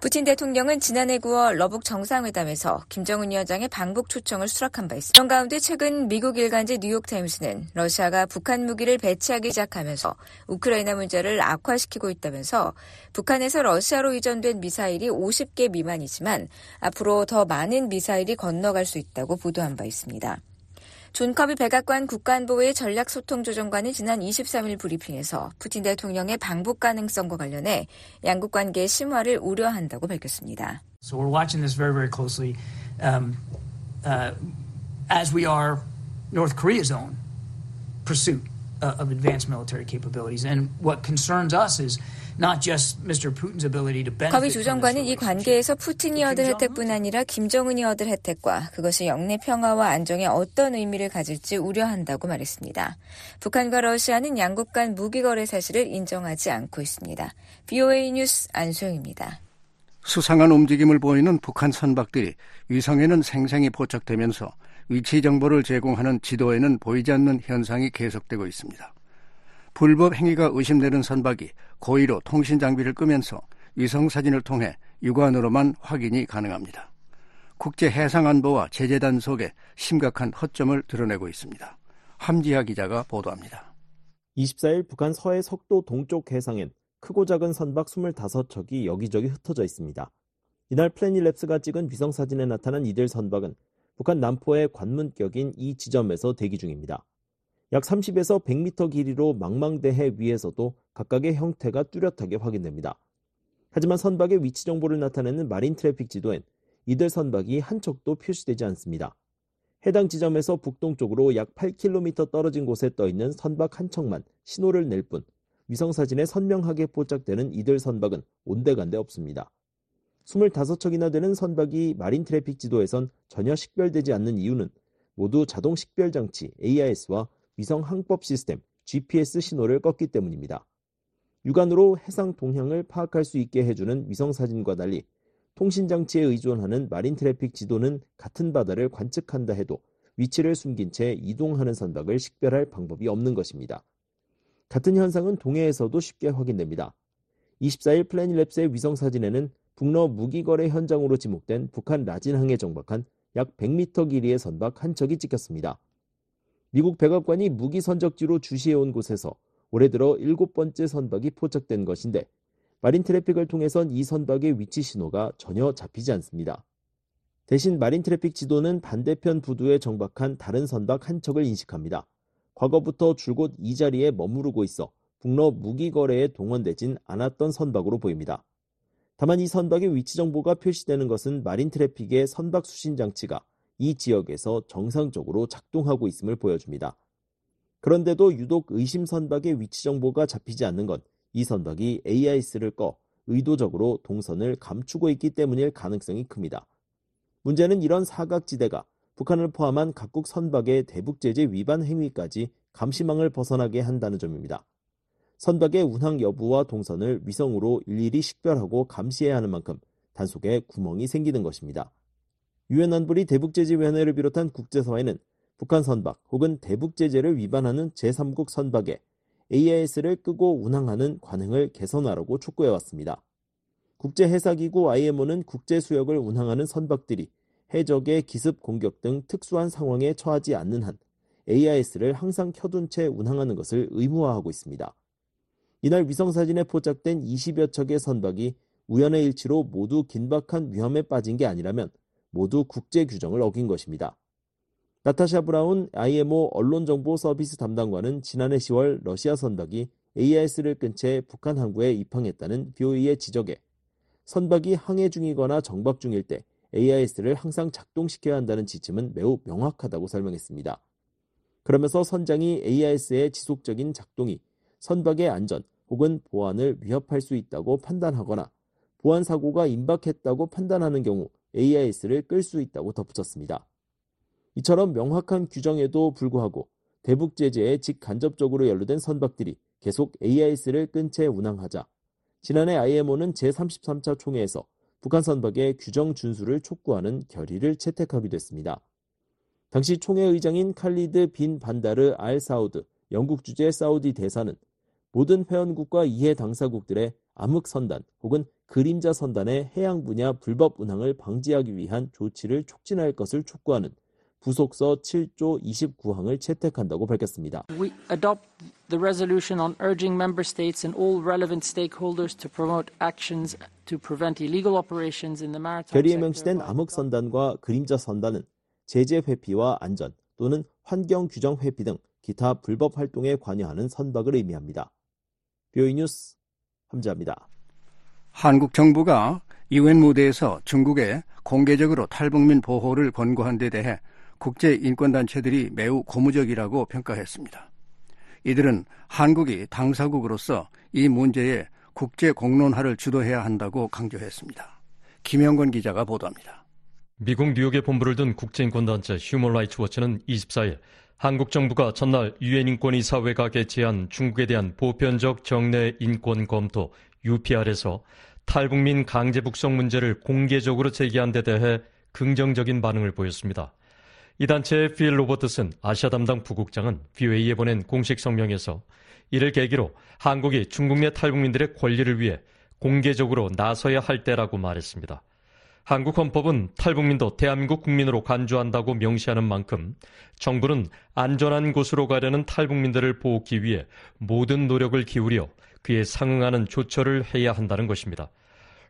푸틴 대통령은 지난해 9월 러북 정상회담에서 김정은 위원장의 방북 초청을 수락한 바 있습니다. 이런 가운데 최근 미국 일간지 뉴욕타임스는 러시아가 북한 무기를 배치하기 시작하면서 우크라이나 문제를 악화시키고 있다면서 북한에서 러시아로 이전된 미사일이 50개 미만이지만 앞으로 더 많은 미사일이 건너갈 수 있다고 보도한 바 있습니다. 존 커비 백악관 국가안보회의 전략소통조정관은 지난 23일 브리핑에서 푸틴 대통령의 방북 가능성과 관련해 양국 관계의 심화를 우려한다고 밝혔습니다. So we're watching this very, very closely um, uh, as we are North Korea's own pursuit of advanced military capabilities. And what concerns us is not just Mr. Putin's ability to benefit 커비 조정관은 이 관계에서 푸틴이 얻을 혜택뿐 아니라 김정은이 얻을 혜택과 그것이 영내 평화와 안정에 어떤 의미를 가질지 우려한다고 말했습니다. 북한과 러시아는 양국 간 무기 거래 사실을 인정하지 않고 있습니다. BOA 뉴스 안소영입니다. 수상한 움직임을 보이는 북한 선박들이 위성에는 생생히 포착되면서 위치 정보를 제공하는 지도에는 보이지 않는 현상이 계속되고 있습니다. 불법 행위가 의심되는 선박이 고의로 통신 장비를 끄면서 위성 사진을 통해 육안으로만 확인이 가능합니다. 국제 해상 안보와 제재 단 속에 심각한 허점을 드러내고 있습니다. 함지하 기자가 보도합니다. 24일 북한 서해 석도 동쪽 해상엔 크고 작은 선박 25척이 여기저기 흩어져 있습니다. 이날 Planet Labs가 찍은 위성 사진에 나타난 이들 선박은 북한 남포의 관문격인 이 지점에서 대기 중입니다. 약 30에서 100m 길이로 망망대해 위에서도 각각의 형태가 뚜렷하게 확인됩니다. 하지만 선박의 위치 정보를 나타내는 Marine Traffic 지도엔 이들 선박이 한 척도 표시되지 않습니다. 해당 지점에서 북동쪽으로 약 8km 떨어진 곳에 떠 있는 선박 한 척만 신호를 낼 뿐 위성 사진에 선명하게 포착되는 이들 선박은 온데간데 없습니다. 25척이나 되는 선박이 Marine Traffic 지도에선 전혀 식별되지 않는 이유는 모두 자동 식별 장치 AIS와 위성 항법 시스템 GPS 신호를 껐기 때문입니다. 육안으로 해상 동향을 파악할 수 있게 해주는 위성 사진과 달리 통신 장치에 의존하는 Marine Traffic 지도는 같은 바다를 관측한다 해도 위치를 숨긴 채 이동하는 선박을 식별할 방법이 없는 것입니다. 같은 현상은 동해에서도 쉽게 확인됩니다. 24일 Planet Labs의 위성 사진에는 북러 무기거래 현장으로 지목된 북한 라진항에 정박한 약 100m 길이의 선박 한 척이 찍혔습니다. 미국 백악관이 무기 선적지로 주시해온 곳에서 올해 들어 일곱 번째 선박이 포착된 것인데 Marine Traffic을 통해선 이 선박의 위치 신호가 전혀 잡히지 않습니다. 대신 Marine Traffic 지도는 반대편 부두에 정박한 다른 선박 한 척을 인식합니다. 과거부터 줄곧 이 자리에 머무르고 있어 북러 무기 거래에 동원되진 않았던 선박으로 보입니다. 다만 이 선박의 위치 정보가 표시되는 것은 마린 트래픽의 선박 수신 장치가 이 지역에서 정상적으로 작동하고 있음을 보여줍니다. 그런데도 유독 의심 선박의 위치 정보가 잡히지 않는 건 이 선박이 AIS를 꺼 의도적으로 동선을 감추고 있기 때문일 가능성이 큽니다. 문제는 이런 사각지대가 북한을 포함한 각국 선박의 대북제재 위반 행위까지 감시망을 벗어나게 한다는 점입니다. 선박의 운항 여부와 동선을 위성으로 일일이 식별하고 감시해야 하는 만큼 단속에 구멍이 생기는 것입니다. 유엔 안보리 대북제재위원회를 비롯한 국제사회는 북한 선박 혹은 대북제재를 위반하는 제3국 선박에 AIS를 끄고 운항하는 관행을 개선하라고 촉구해왔습니다. 국제해사기구 IMO는 국제수역을 운항하는 선박들이 해적의 기습 공격 등 특수한 상황에 처하지 않는 한 AIS를 항상 켜둔 채 운항하는 것을 의무화하고 있습니다. 이날 위성사진에 포착된 20여 척의 선박이 우연의 일치로 모두 긴박한 위험에 빠진 게 아니라면 모두 국제 규정을 어긴 것입니다. 나타샤 브라운 IMO 언론정보 서비스 담당관은 지난해 10월 러시아 선박이 AIS를 끈 채 북한 항구에 입항했다는 BOE의 지적에 선박이 항해 중이거나 정박 중일 때 AIS를 항상 작동시켜야 한다는 지침은 매우 명확하다고 설명했습니다. 그러면서 선장이 AIS의 지속적인 작동이 선박의 안전 혹은 보안을 위협할 수 있다고 판단하거나 보안 사고가 임박했다고 판단하는 경우 AIS를 끌 수 있다고 덧붙였습니다. 이처럼 명확한 규정에도 불구하고 대북 제재에 직간접적으로 연루된 선박들이 계속 AIS를 끈 채 운항하자 지난해 IMO는 제33차 총회에서 북한 선박의 규정 준수를 촉구하는 결의를 채택하기도 했습니다. 당시 총회 의장인 칼리드 빈 반다르 알 사우드 영국 주재 사우디 대사는 모든 회원국과 이해 당사국들의 암흑 선단 혹은 그림자 선단의 해양 분야 불법 운항을 방지하기 위한 조치를 촉진할 것을 촉구하는 부속서 7조 29항을 채택한다고 밝혔습니다. We adopt the resolution on urging member states and all relevant stakeholders to promote actions to prevent illegal operations in the maritime 결의에. 명시된 암흑 선단과 그림자 선단은 제재 회피와 안전 또는 환경 규정 회피 등 기타 불법 활동에 관여하는 선박을 의미합니다. 뷰이 뉴스 함자입니다. 한국 정부가 유엔 무대에서 중국에 공개적으로 탈북민 보호를 권고한 데 대해 국제 인권단체들이 매우 고무적이라고 평가했습니다. 이들은 한국이 당사국으로서 이 문제에 국제 공론화를 주도해야 한다고 강조했습니다. 김영건 기자가 보도합니다. 미국 뉴욕에 본부를 둔 국제인권단체 Human Rights Watch는 24일 한국 정부가 전날 유엔 인권이사회가 개최한 중국에 대한 보편적 정례 인권 검토 UPR에서 탈북민 강제 북송 문제를 공개적으로 제기한 데 대해 긍정적인 반응을 보였습니다. 이 단체의 필 로버트슨 아시아 담당 부국장은 VOA에 보낸 공식 성명에서 이를 계기로 한국이 중국 내 탈북민들의 권리를 위해 공개적으로 나서야 할 때라고 말했습니다. 한국 헌법은 탈북민도 대한민국 국민으로 간주한다고 명시하는 만큼 정부는 안전한 곳으로 가려는 탈북민들을 보호하기 위해 모든 노력을 기울여 그에 상응하는 조처를 해야 한다는 것입니다.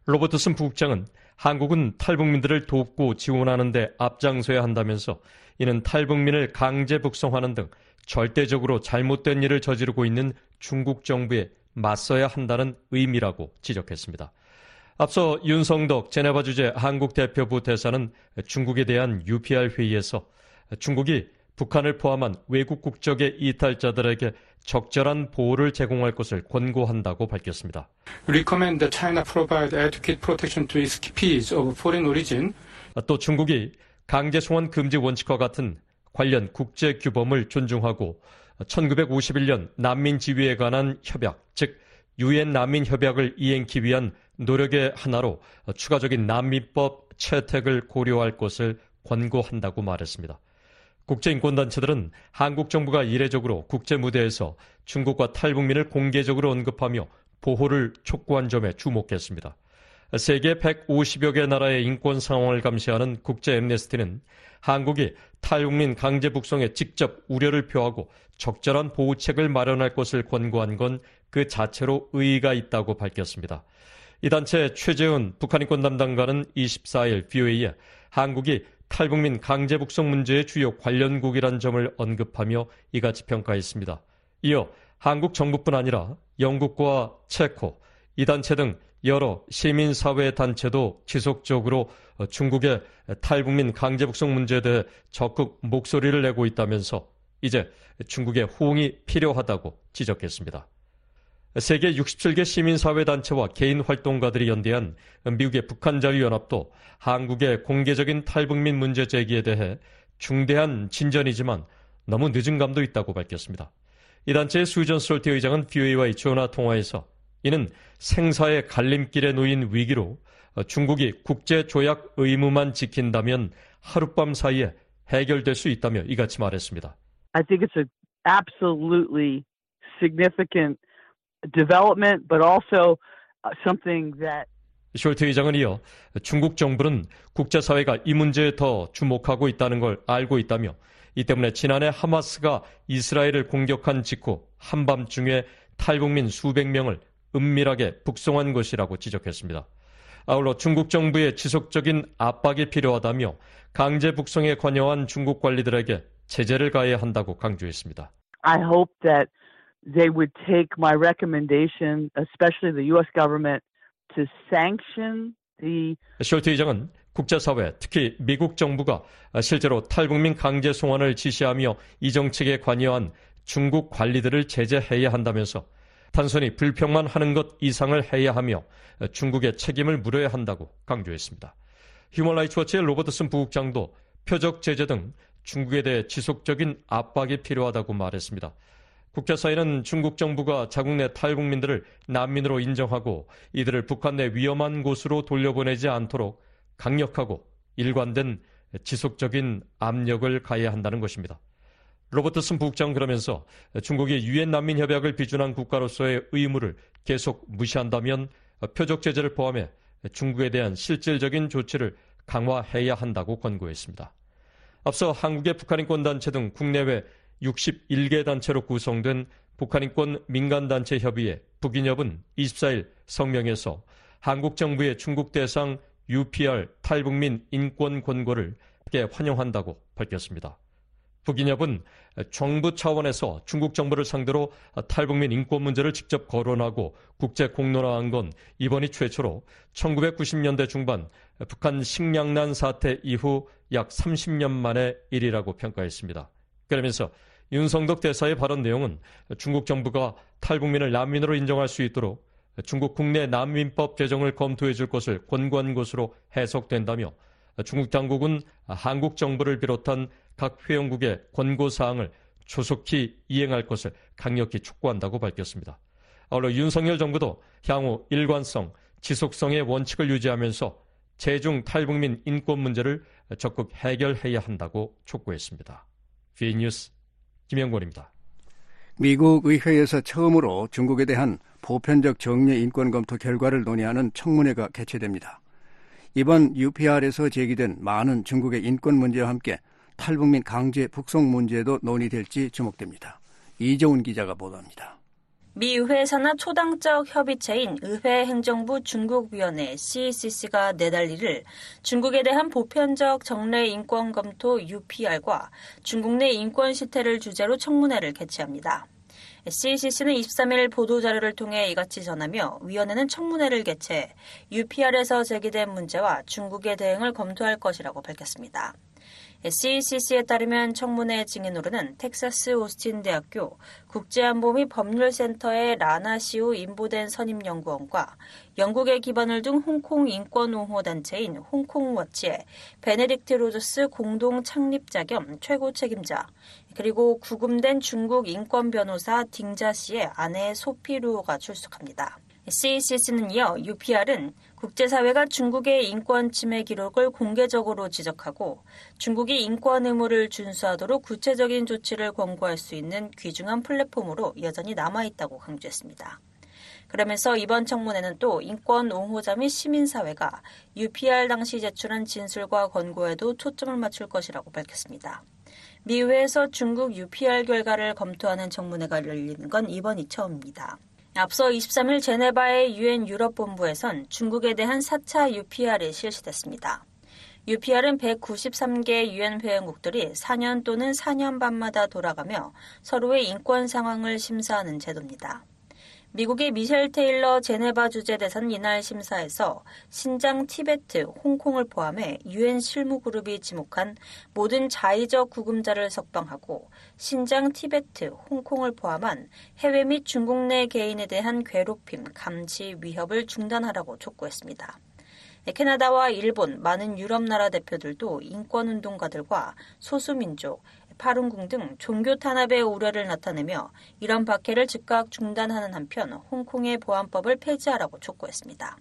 로버트슨 부국장은 한국은 탈북민들을 돕고 지원하는 데 앞장서야 한다면서 이는 탈북민을 강제 북송하는 등 절대적으로 잘못된 일을 저지르고 있는 중국 정부에 맞서야 한다는 의미라고 지적했습니다. 앞서 윤성덕 제네바 주재 한국 대표부 대사는 중국에 대한 UPR 회의에서 중국이 북한을 포함한 외국 국적의 이탈자들에게 적절한 보호를 제공할 것을 권고한다고 밝혔습니다. recommend that China provide adequate protection to its keys of foreign origin. 또 중국이 강제 송환 금지 원칙과 같은 관련 국제 규범을 존중하고 1951년 난민 지위에 관한 협약, 즉 유엔 난민 협약을 이행하기 위한 노력의 하나로 추가적인 난민법 채택을 고려할 것을 권고한다고 말했습니다. 국제인권단체들은 한국 정부가 이례적으로 국제 무대에서 중국과 탈북민을 공개적으로 언급하며 보호를 촉구한 점에 주목했습니다. 세계 150여 개 나라의 인권 상황을 감시하는 국제 엠네스티는 한국이 탈북민 강제 북송에 직접 우려를 표하고 적절한 보호책을 마련할 것을 권고한 건 그 자체로 의의가 있다고 밝혔습니다. 이 단체 최재훈 북한인권 담당관은 24일 VOA에 한국이 탈북민 강제 북송 문제의 주요 관련국이란 점을 언급하며 이같이 평가했습니다. 이어 한국 정부뿐 아니라 영국과 체코, 이 단체 등 여러 시민사회 단체도 지속적으로 중국의 탈북민 강제 북송 문제에 대해 적극 목소리를 내고 있다면서 이제 중국의 호응이 필요하다고 지적했습니다. 세계 67개 시민사회단체와 개인 활동가들이 연대한 미국의 북한자유연합도 한국의 공개적인 탈북민 문제 제기에 대해 중대한 진전이지만 너무 늦은 감도 있다고 밝혔습니다. 이 단체의 수전 솔티 의장은 VOA와의 전화 통화에서 이는 생사의 갈림길에 놓인 위기로 중국이 국제조약 의무만 지킨다면 하룻밤 사이에 해결될 수 있다며 이같이 말했습니다. I think it's absolutely significant development, but also something that 숄트 의장은 이어 중국 정부는 국제사회가 이 문제에 더 주목하고 있다는 걸 알고 있다며 이 때문에 지난해 하마스가 이스라엘을 공격한 직후 한밤중에 탈북민 수백 명을 은밀하게 북송한 것이라고 지적했습니다. 아울러 중국 정부의 지속적인 압박이 필요하다며 강제 북송에 관여한 중국 관리들에게 제재를 가해야 한다고 강조했습니다. I hope that they would take my recommendation, especially the U.S. government, to sanction the. 숄트 의장은 국제사회, 특히 미국 정부가 실제로 탈북민 강제 송환을 지시하며 이 정책에 관여한 중국 관리들을 제재해야 한다면서 단순히 불평만 하는 것 이상을 해야 하며 중국의 책임을 물어야 한다고 강조했습니다. 휴먼라이츠 워치의 로버트슨 부국장도 표적 제재 등 중국에 대해 지속적인 압박이 필요하다고 말했습니다. 국제사회는 중국 정부가 자국 내 탈북민들을 난민으로 인정하고 이들을 북한 내 위험한 곳으로 돌려보내지 않도록 강력하고 일관된 지속적인 압력을 가해야 한다는 것입니다. 로버트슨 부국장 그러면서 중국이 유엔 난민 협약을 비준한 국가로서의 의무를 계속 무시한다면 표적 제재를 포함해 중국에 대한 실질적인 조치를 강화해야 한다고 권고했습니다. 앞서 한국의 북한인권단체 등 국내외 61개 단체로 구성된 북한인권 민간단체 협의회 북인협은 24일 성명에서 한국 정부의 중국 대상 UPR 탈북민 인권 권고를 크게 환영한다고 밝혔습니다. 북인협은 정부 차원에서 중국 정부를 상대로 탈북민 인권 문제를 직접 거론하고 국제 공론화한 건 이번이 최초로 1990년대 중반 북한 식량난 사태 이후 약 30년 만의 일이라고 평가했습니다. 그러면서 윤성덕 대사의 발언 내용은 중국 정부가 탈북민을 난민으로 인정할 수 있도록 중국 국내 난민법 개정을 검토해 줄 것을 권고한 것으로 해석된다며 중국 당국은 한국 정부를 비롯한 각 회원국의 권고 사항을 조속히 이행할 것을 강력히 촉구한다고 밝혔습니다. 아울러 윤석열 정부도 향후 일관성, 지속성의 원칙을 유지하면서 재중 탈북민 인권 문제를 적극 해결해야 한다고 촉구했습니다. V뉴스 김영권입니다. 미국 의회에서 처음으로 중국에 대한 보편적 정례 인권 검토 결과를 논의하는 청문회가 개최됩니다. 이번 UPR에서 제기된 많은 중국의 인권 문제와 함께 탈북민 강제 북송 문제도 논의될지 주목됩니다. 이재훈 기자가 보도합니다. 미 의회 산하 초당적 협의체인 의회 행정부 중국위원회 CCC가 내달 1일 중국에 대한 보편적 정례 인권 검토 UPR과 중국 내 인권 시태를 주제로 청문회를 개최합니다. CCC는 23일 보도자료를 통해 이같이 전하며 위원회는 청문회를 개최 UPR에서 제기된 문제와 중국의 대응을 검토할 것이라고 밝혔습니다. CECC에 따르면 청문회 증인으로는 텍사스 오스틴 대학교 국제안보 및 법률센터의 라나 시우 인보든 선임연구원과 영국에 기반을 둔 홍콩 인권옹호 단체인 홍콩워치의 베네딕트 로저스 공동 창립자 겸 최고 책임자 그리고 구금된 중국 인권 변호사 딩자 씨의 아내 소피 루오가 출석합니다. CECC는 이어 UPR은 국제사회가 중국의 인권 침해 기록을 공개적으로 지적하고 중국이 인권 의무를 준수하도록 구체적인 조치를 권고할 수 있는 귀중한 플랫폼으로 여전히 남아있다고 강조했습니다. 그러면서 이번 청문회는 또 인권 옹호자 및 시민사회가 UPR 당시 제출한 진술과 권고에도 초점을 맞출 것이라고 밝혔습니다. 미회에서 중국 UPR 결과를 검토하는 청문회가 열리는 건 이번이 처음입니다. 앞서 23일 제네바의 유엔 유럽본부에선 중국에 대한 4차 UPR이 실시됐습니다. UPR은 193개 유엔 회원국들이 4년 또는 4년 반마다 돌아가며 서로의 인권 상황을 심사하는 제도입니다. 미국의 미셸 테일러 제네바 주재 대사는 이날 심사에서 신장 티베트, 홍콩을 포함해 유엔 실무 그룹이 지목한 모든 자의적 구금자를 석방하고 신장 티베트, 홍콩을 포함한 해외 및 중국 내 개인에 대한 괴롭힘, 감시, 위협을 중단하라고 촉구했습니다. 캐나다와 일본, 많은 유럽 나라 대표들도 인권운동가들과 소수민족, 파룬궁 등 종교 탄압의 우려를 나타내며 이런 박해를 즉각 중단하는 한편 홍콩의 보안법을 폐지하라고 촉구했습니다.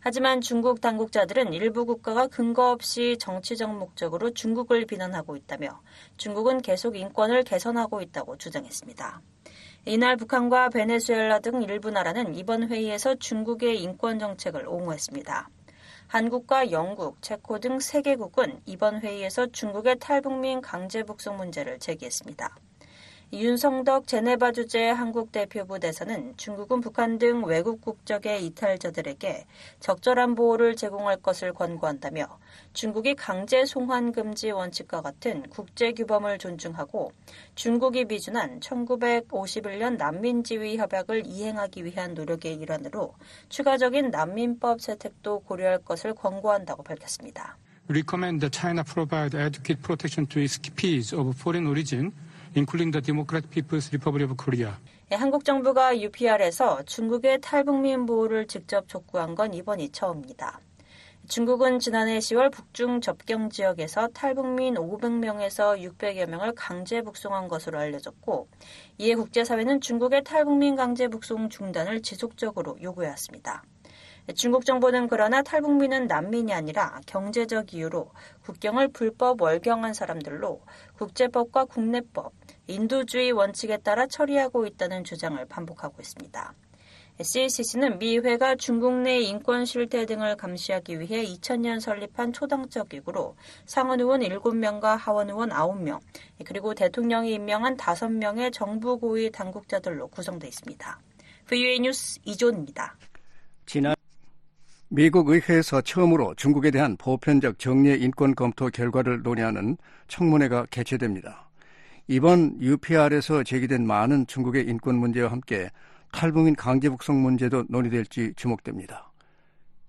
하지만 중국 당국자들은 일부 국가가 근거 없이 정치적 목적으로 중국을 비난하고 있다며 중국은 계속 인권을 개선하고 있다고 주장했습니다. 이날 북한과 베네수엘라 등 일부 나라는 이번 회의에서 중국의 인권 정책을 옹호했습니다. 한국과 영국, 체코 등 세 개국은 이번 회의에서 중국의 탈북민 강제 북송 문제를 제기했습니다. 윤성덕 제네바 주재 한국 대표부 대사는 중국은 북한 등 외국 국적의 이탈자들에게 적절한 보호를 제공할 것을 권고한다며 중국이 강제 송환 금지 원칙과 같은 국제 규범을 존중하고 중국이 비준한 1951년 난민 지위 협약을 이행하기 위한 노력의 일환으로 추가적인 난민법 채택도 고려할 것을 권고한다고 밝혔습니다. recommend that China provide adequate protection to its KPs of foreign origin including the Democratic People's Republic of Korea. 한국 정부가 UPR에서 중국의 탈북민 보호를 직접 촉구한 건 이번이 처음입니다. 중국은 지난해 10월 북중 접경 지역에서 탈북민 500명에서 600여 명을 강제 북송한 것으로 알려졌고 이에 국제사회는 중국의 탈북민 강제 북송 중단을 지속적으로 요구해왔습니다. 중국 정부는 그러나 탈북민은 난민이 아니라 경제적 이유로 국경을 불법 월경한 사람들로 국제법과 국내법, 인도주의 원칙에 따라 처리하고 있다는 주장을 반복하고 있습니다. CACC는 미 회가 중국 내 인권 실태 등을 감시하기 위해 2000년 설립한 초당적 기구로 상원 의원 7명과 하원 의원 9명, 그리고 대통령이 임명한 5명의 정부 고위 당국자들로 구성되어 있습니다. VUA 뉴스 이존입니다. 지난 미국 의회에서 처음으로 중국에 대한 보편적 정례 인권 검토 결과를 논의하는 청문회가 개최됩니다. 이번 UPR에서 제기된 많은 중국의 인권 문제와 함께 탈북민 강제 북송 문제도 논의될지 주목됩니다.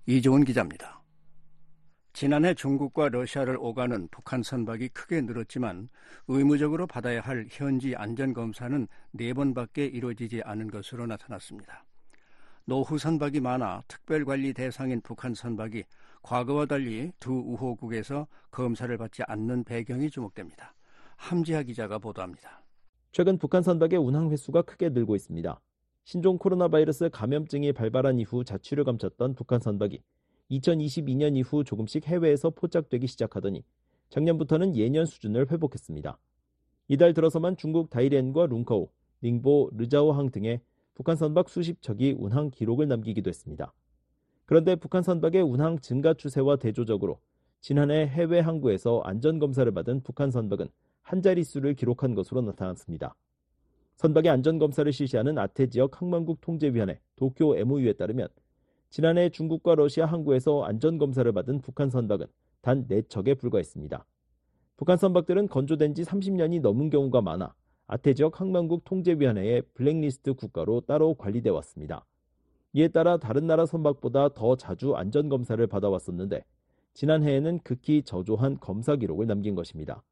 이종훈 기자입니다. 지난해 중국과 러시아를 오가는 북한 선박이 크게 늘었지만 의무적으로 받아야 할 현지 안전검사는 4번밖에 이루어지지 않은 것으로 나타났습니다. 노후 선박이 많아 특별 관리 대상인 북한 선박이 과거와 달리 두 우호국에서 검사를 받지 않는 배경이 주목됩니다. 함지하 기자가 보도합니다. 최근 북한 선박의 운항 횟수가 크게 늘고 있습니다. 신종 코로나 바이러스 감염증이 발발한 이후 자취를 감췄던 북한 선박이 2022년 이후 조금씩 해외에서 포착되기 시작하더니 작년부터는 예년 수준을 회복했습니다. 이달 들어서만 중국 다이렌과 룽커우, 닝보, 르자오항 등의 북한 선박 수십 척이 운항 기록을 남기기도 했습니다. 그런데 북한 선박의 운항 증가 추세와 대조적으로 지난해 해외 항구에서 안전검사를 받은 북한 선박은 한 자릿수를 기록한 것으로 나타났습니다. 선박의 안전검사를 실시하는 아태 지역 항만국 통제위원회 도쿄 MOU에 따르면 지난해 중국과 러시아 항구에서 안전검사를 받은 북한 선박은 단 4척에 불과했습니다. 북한 선박들은 건조된 지 30년이 넘은 경우가 많아 아태 지역 항만국 통제위원회의 블랙리스트 국가로 따로 관리돼 왔습니다. 이에 따라 다른 나라 선박보다 더 자주 안전검사를 받아왔었는데 지난해에는 극히 저조한 검사 기록을 남긴 것입니다.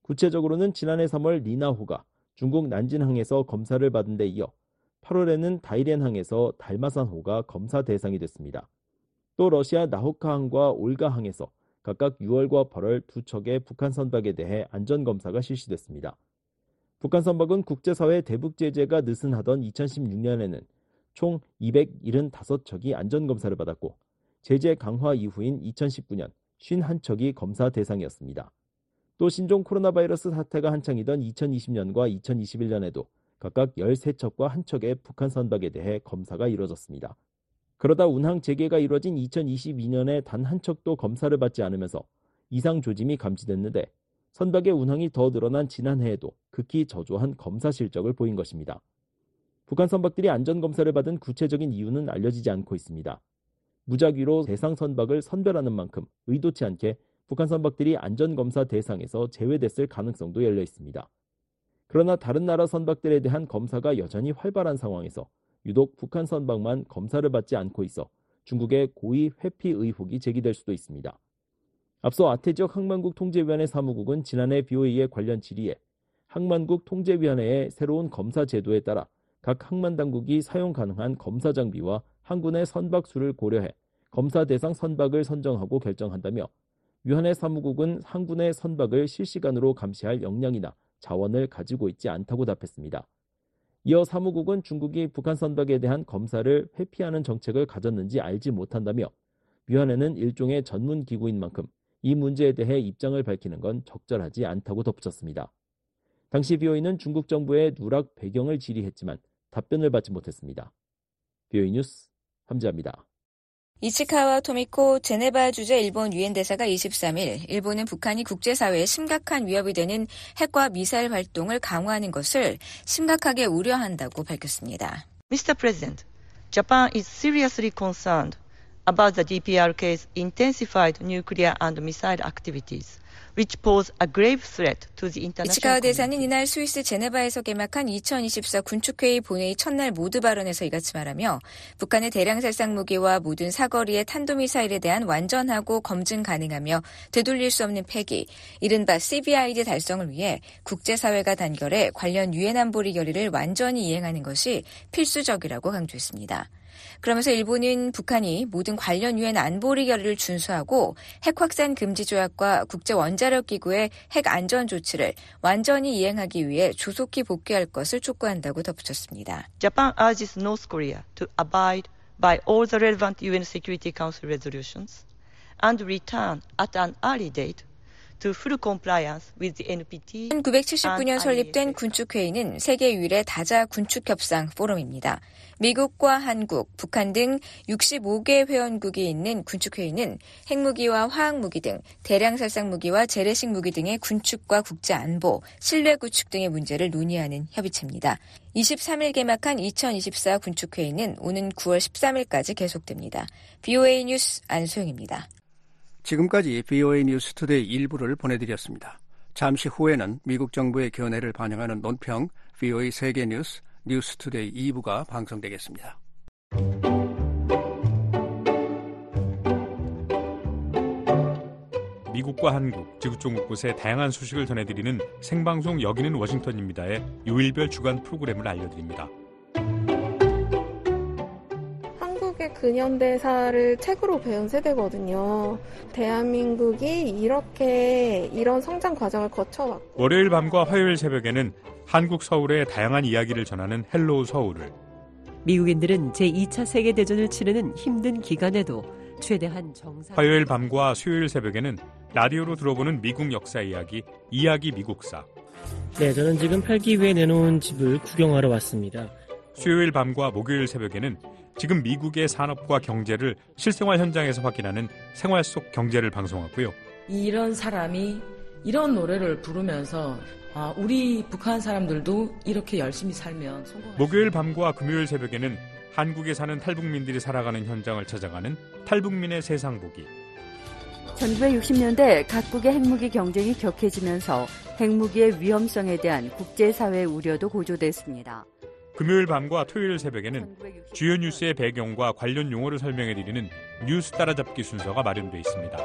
구체적으로는 지난해 3월 리나호가 중국 난진항에서 검사를 받은 데 이어 8월에는 다이렌항에서 달마산호가 검사 대상이 됐습니다. 또 러시아 나호카항과 올가항에서 각각 6월과 8월 두 척의 북한 선박에 대해 안전검사가 실시됐습니다. 북한 선박은 국제사회 대북 제재가 느슨하던 2016년에는 총 275척이 안전검사를 받았고 제재 강화 이후인 2019년 51척이 검사 대상이었습니다. 또 신종 코로나 바이러스 사태가 한창이던 2020년과 2021년에도 각각 13척과 한 척의 북한 선박에 대해 검사가 이뤄졌습니다. 그러다 운항 재개가 이뤄진 2022년에 단 한 척도 검사를 받지 않으면서 이상 조짐이 감지됐는데 선박의 운항이 더 늘어난 지난해에도 극히 저조한 검사 실적을 보인 것입니다. 북한 선박들이 안전검사를 받은 구체적인 이유는 알려지지 않고 있습니다. 무작위로 대상 선박을 선별하는 만큼 의도치 않게 북한 선박들이 안전검사 대상에서 제외됐을 가능성도 열려 있습니다. 그러나 다른 나라 선박들에 대한 검사가 여전히 활발한 상황에서 유독 북한 선박만 검사를 받지 않고 있어 중국의 고위 회피 의혹이 제기될 수도 있습니다. 앞서 아태 지역 항만국 통제위원회 사무국은 지난해 BOA의 관련 질의에 항만국 통제위원회의 새로운 검사 제도에 따라 각 항만 당국이 사용 가능한 검사 장비와 항군의 선박 수를 고려해 검사 대상 선박을 선정하고 결정한다며 위원회 사무국은 항군의 선박을 실시간으로 감시할 역량이나 자원을 가지고 있지 않다고 답했습니다. 이어 사무국은 중국이 북한 선박에 대한 검사를 회피하는 정책을 가졌는지 알지 못한다며 위원회는 일종의 전문 기구인 만큼 이 문제에 대해 입장을 밝히는 건 적절하지 않다고 덧붙였습니다. 당시 비오이는 중국 정부의 누락 배경을 질의했지만 답변을 받지 못했습니다. 비오이 뉴스 함지합니다. 이치카와 토미코 제네바 주재 일본 유엔 대사가 23일 일본은 북한이 국제사회에 심각한 위협이 되는 핵과 미사일 활동을 강화하는 것을 심각하게 우려한다고 밝혔습니다. Mr. President, Japan is seriously concerned about the DPRK's intensified nuclear and missile activities. which pose a grave threat to the international 이치카와 대사는 이날 스위스 제네바에서 개막한 2024 군축회의 본회의 첫날 모두 발언에서 이같이 말하며 북한의 대량 살상 무기와 모든 사거리의 탄도미사일에 대한 완전하고 검증 가능하며 되돌릴 수 없는 폐기, 이른바 CBID 달성을 위해 국제사회가 단결해 관련 유엔 안보리 결의를 완전히 이행하는 것이 필수적이라고 강조했습니다. 그러면서 일본은 북한이 모든 관련 유엔 안보리 결의를 준수하고 핵 확산 금지 조약과 국제 원자력 기구의 핵 안전 조치를 완전히 이행하기 위해 조속히 복귀할 것을 촉구한다고 덧붙였습니다. Japan urges North Korea to abide by all the relevant UN Security Council resolutions and return at an early date to full compliance with the NPT. 1979년 설립된 군축회의는 세계 유일의 다자 군축협상 포럼입니다. 미국과 한국, 북한 등 65개 회원국이 있는 군축회의는 핵무기와 화학무기 등 대량 살상 무기와 재래식 무기 등의 군축과 국제 안보, 신뢰 구축 등의 문제를 논의하는 협의체입니다. 23일 개막한 2024 군축회의는 오는 9월 13일까지 계속됩니다. VOA 뉴스 안소영입니다. 지금까지 VOA 뉴스 투데이 일부를 보내드렸습니다. 잠시 후에는 미국 정부의 견해를 반영하는 논평 VOA 세계 뉴스 뉴스 투데이 2부가 방송되겠습니다. 미국과 한국, 지구촌 곳곳의 다양한 소식을 전해드리는 생방송 여기는 워싱턴입니다의 요일별 주간 프로그램을 알려드립니다. 한국의 근현대사를 책으로 배운 세대거든요. 대한민국이 이렇게 이런 성장 과정을 거쳐왔고 월요일 밤과 화요일 새벽에는 한국 서울의 다양한 이야기를 전하는 Hello 서울을 미국인들은 제2차 세계대전을 치르는 힘든 기간에도 최대한 정상 화요일 밤과 수요일 새벽에는 라디오로 들어보는 미국 역사 이야기 이야기 미국사 네, 저는 지금 팔기 위해 내놓은 집을 구경하러 왔습니다. 수요일 밤과 목요일 새벽에는 지금 미국의 산업과 경제를 실생활 현장에서 확인하는 생활 속 경제를 방송하고요. 이런 사람이 이런 노래를 부르면서 아, 우리 북한 사람들도 이렇게 열심히 살면 성공. 목요일 밤과 금요일 새벽에는 한국에 사는 탈북민들이 살아가는 현장을 찾아가는 탈북민의 세상 보기. 1960년대 각국의 핵무기 경쟁이 격해지면서 핵무기의 위험성에 대한 국제사회 우려도 고조됐습니다. 금요일 밤과 토요일 새벽에는 주요 뉴스의 배경과 관련 용어를 설명해 드리는 뉴스 따라잡기 순서가 마련되어 있습니다.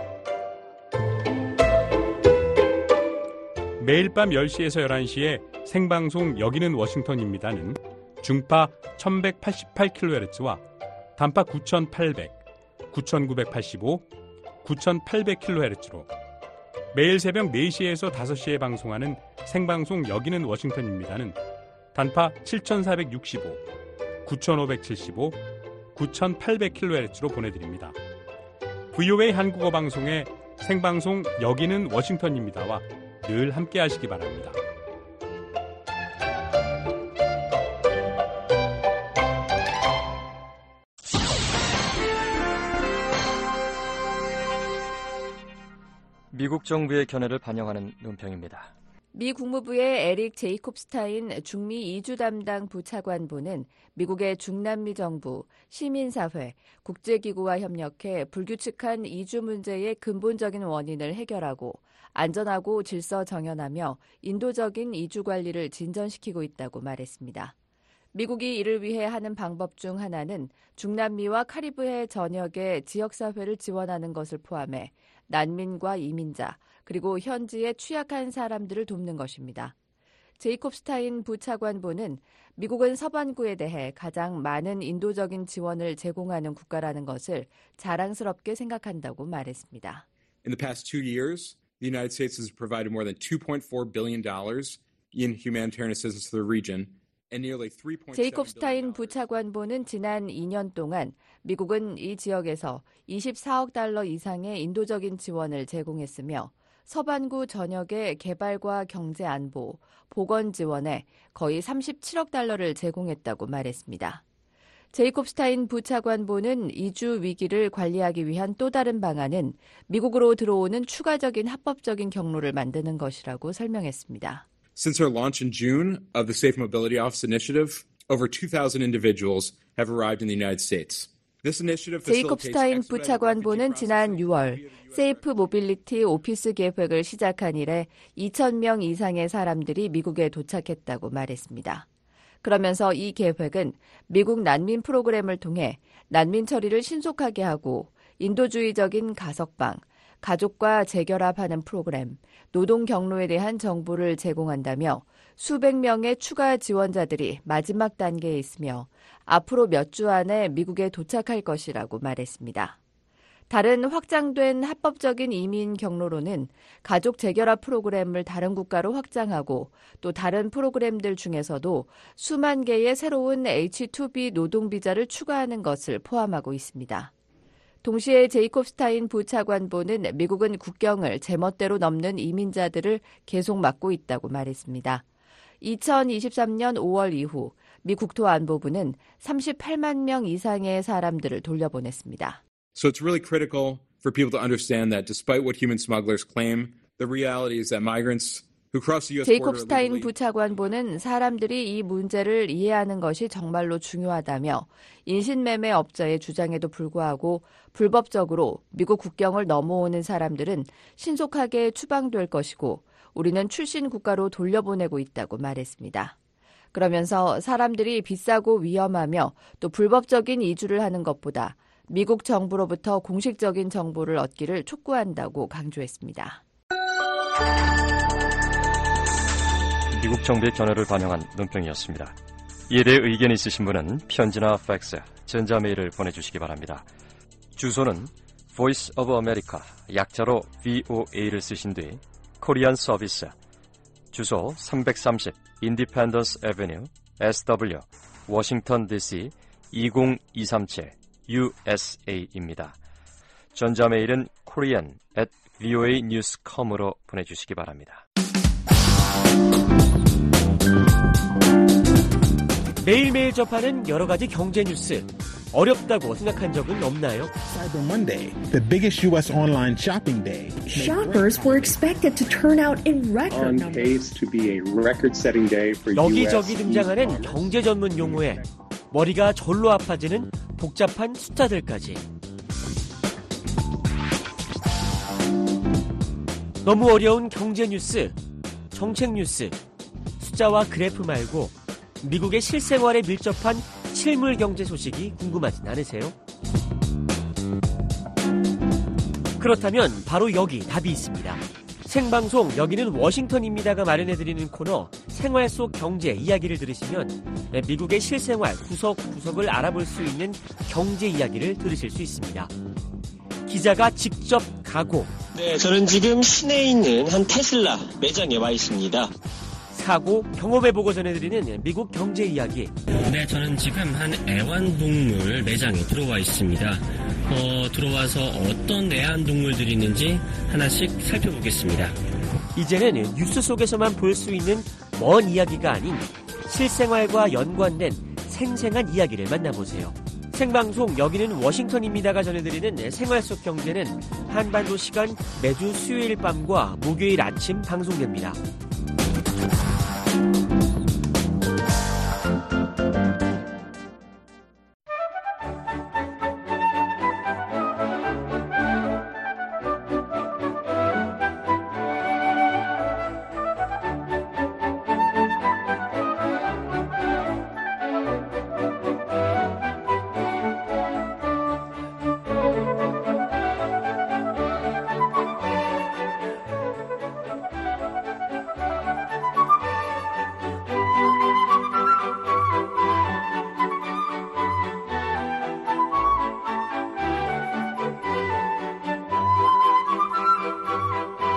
매일 밤 10시에서 11시에 생방송 여기는 워싱턴입니다는 중파 1188kHz와 단파 9800, 9985, 9800kHz로 매일 새벽 4시에서 5시에 방송하는 생방송 여기는 워싱턴입니다는 단파 7465, 9575, 9800kHz로 보내드립니다. VOA 한국어 방송의 생방송 여기는 워싱턴입니다와 늘 함께 하시기 바랍니다. 미국 정부의 견해를 반영하는 논평입니다. 미 국무부의 에릭 제이콥스타인 중미 이주 담당 부차관보는 미국의 중남미 정부, 시민사회, 국제기구와 협력해 불규칙한 이주 문제의 근본적인 원인을 해결하고 안전하고 질서 정연하며 인도적인 이주 관리를 진전시키고 있다고 말했습니다. 미국이 이를 위해 하는 방법 중 하나는 중남미와 카리브해 전역의 지역사회를 지원하는 것을 포함해 난민과 이민자, 그리고 현지의 취약한 사람들을 돕는 것입니다. 제이콥 스타인 부차관보는 미국은 서반구에 대해 가장 많은 인도적인 지원을 제공하는 국가라는 것을 자랑스럽게 생각한다고 말했습니다. In the past two years, the United States has provided more than 2.4 billion dollars in humanitarian assistance to the region. 제이콥 스타인 부차관보는 지난 2년 동안 미국은 이 지역에서 24억 달러 이상의 인도적인 지원을 제공했으며 서반구 전역의 개발과 경제 안보, 보건 지원에 거의 37억 달러를 제공했다고 말했습니다. 제이콥 스타인 부차관보는 이주 위기를 관리하기 위한 또 다른 방안은 미국으로 들어오는 추가적인 합법적인 경로를 만드는 것이라고 설명했습니다. Since our launch in June of the Safe Mobility Office initiative, over 2,000 individuals have arrived in the United States. 제이콥 스타인 부차관보는 지난 6월 Safe Mobility Office 계획을 시작한 이래 2,000명 이상의 사람들이 미국에 도착했다고 말했습니다. 그러면서 이 계획은 미국 난민 프로그램을 통해 난민 처리를 신속하게 하고 인도주의적인 가석방, 가족과 재결합하는 프로그램, 노동 경로에 대한 정보를 제공한다며 수백 명의 추가 지원자들이 마지막 단계에 있으며 앞으로 몇 주 안에 미국에 도착할 것이라고 말했습니다. 다른 확장된 합법적인 이민 경로로는 가족 재결합 프로그램을 다른 국가로 확장하고 또 다른 프로그램들 중에서도 수만 개의 새로운 H2B 노동 비자를 추가하는 것을 포함하고 있습니다. 동시에 제이콥 스타인 부차관보는 미국은 국경을 제멋대로 넘는 이민자들을 계속 막고 있다고 말했습니다. 2023년 5월 이후 미 국토안보부는 38만 명 이상의 사람들을 돌려보냈습니다. So it's really critical for people to understand that despite what human smugglers claim, the reality is that migrants 제이콥 스타인 부차관보는 사람들이 이 문제를 이해하는 것이 정말로 중요하다며 인신매매 업자의 주장에도 불구하고 불법적으로 미국 국경을 넘어오는 사람들은 신속하게 추방될 것이고 우리는 출신 국가로 돌려보내고 있다고 말했습니다. 그러면서 사람들이 비싸고 위험하며 또 불법적인 이주를 하는 것보다 미국 정부로부터 공식적인 정보를 얻기를 촉구한다고 강조했습니다. 미국 정부의 견해를 반영한 논평이었습니다. 이에 대해 의견 있으신 분은 편지나 팩스, 전자메일을 보내주시기 바랍니다. 주소는 Voice of America, 약자로 VOA를 쓰신 뒤 Korean Service, 주소 330 Independence Avenue SW 워싱턴 DC 20237 USA입니다. 전자 메일은 korean at voanews.com으로 보내주시기 바랍니다. 매일매일 접하는 여러 가지 경제 뉴스. 어렵다고 생각한 적은 없나요? Cyber Monday, the biggest U.S. online shopping day. Shoppers were expected to turn out in record on pace to be a record-setting day for 여기저기 US 등장하는 경제 전문 용어에 머리가 절로 아파지는 복잡한 숫자들까지. 너무 어려운 경제 뉴스, 정책 뉴스, 숫자와 그래프 말고 미국의 실생활에 밀접한 실물 경제 소식이 궁금하진 않으세요? 그렇다면 바로 여기 답이 있습니다. 생방송 여기는 워싱턴입니다가 마련해드리는 코너 생활 속 경제 이야기를 들으시면 미국의 실생활 구석구석을 알아볼 수 있는 경제 이야기를 들으실 수 있습니다. 기자가 직접 가고 네, 저는 지금 시내에 있는 한 테슬라 매장에 와 있습니다. 사고 경험해보고 전해드리는 미국 경제 이야기. 네, 저는 지금 한 애완동물 매장에 들어와 있습니다. 어, 들어와서 어떤 애완동물들이 있는지 하나씩 살펴보겠습니다. 이제는 뉴스 속에서만 볼 수 있는 먼 이야기가 아닌 실생활과 연관된 생생한 이야기를 만나보세요. 생방송 여기는 워싱턴입니다가 전해드리는 생활 속 경제는 한반도 시간 매주 수요일 밤과 목요일 아침 방송됩니다. thank you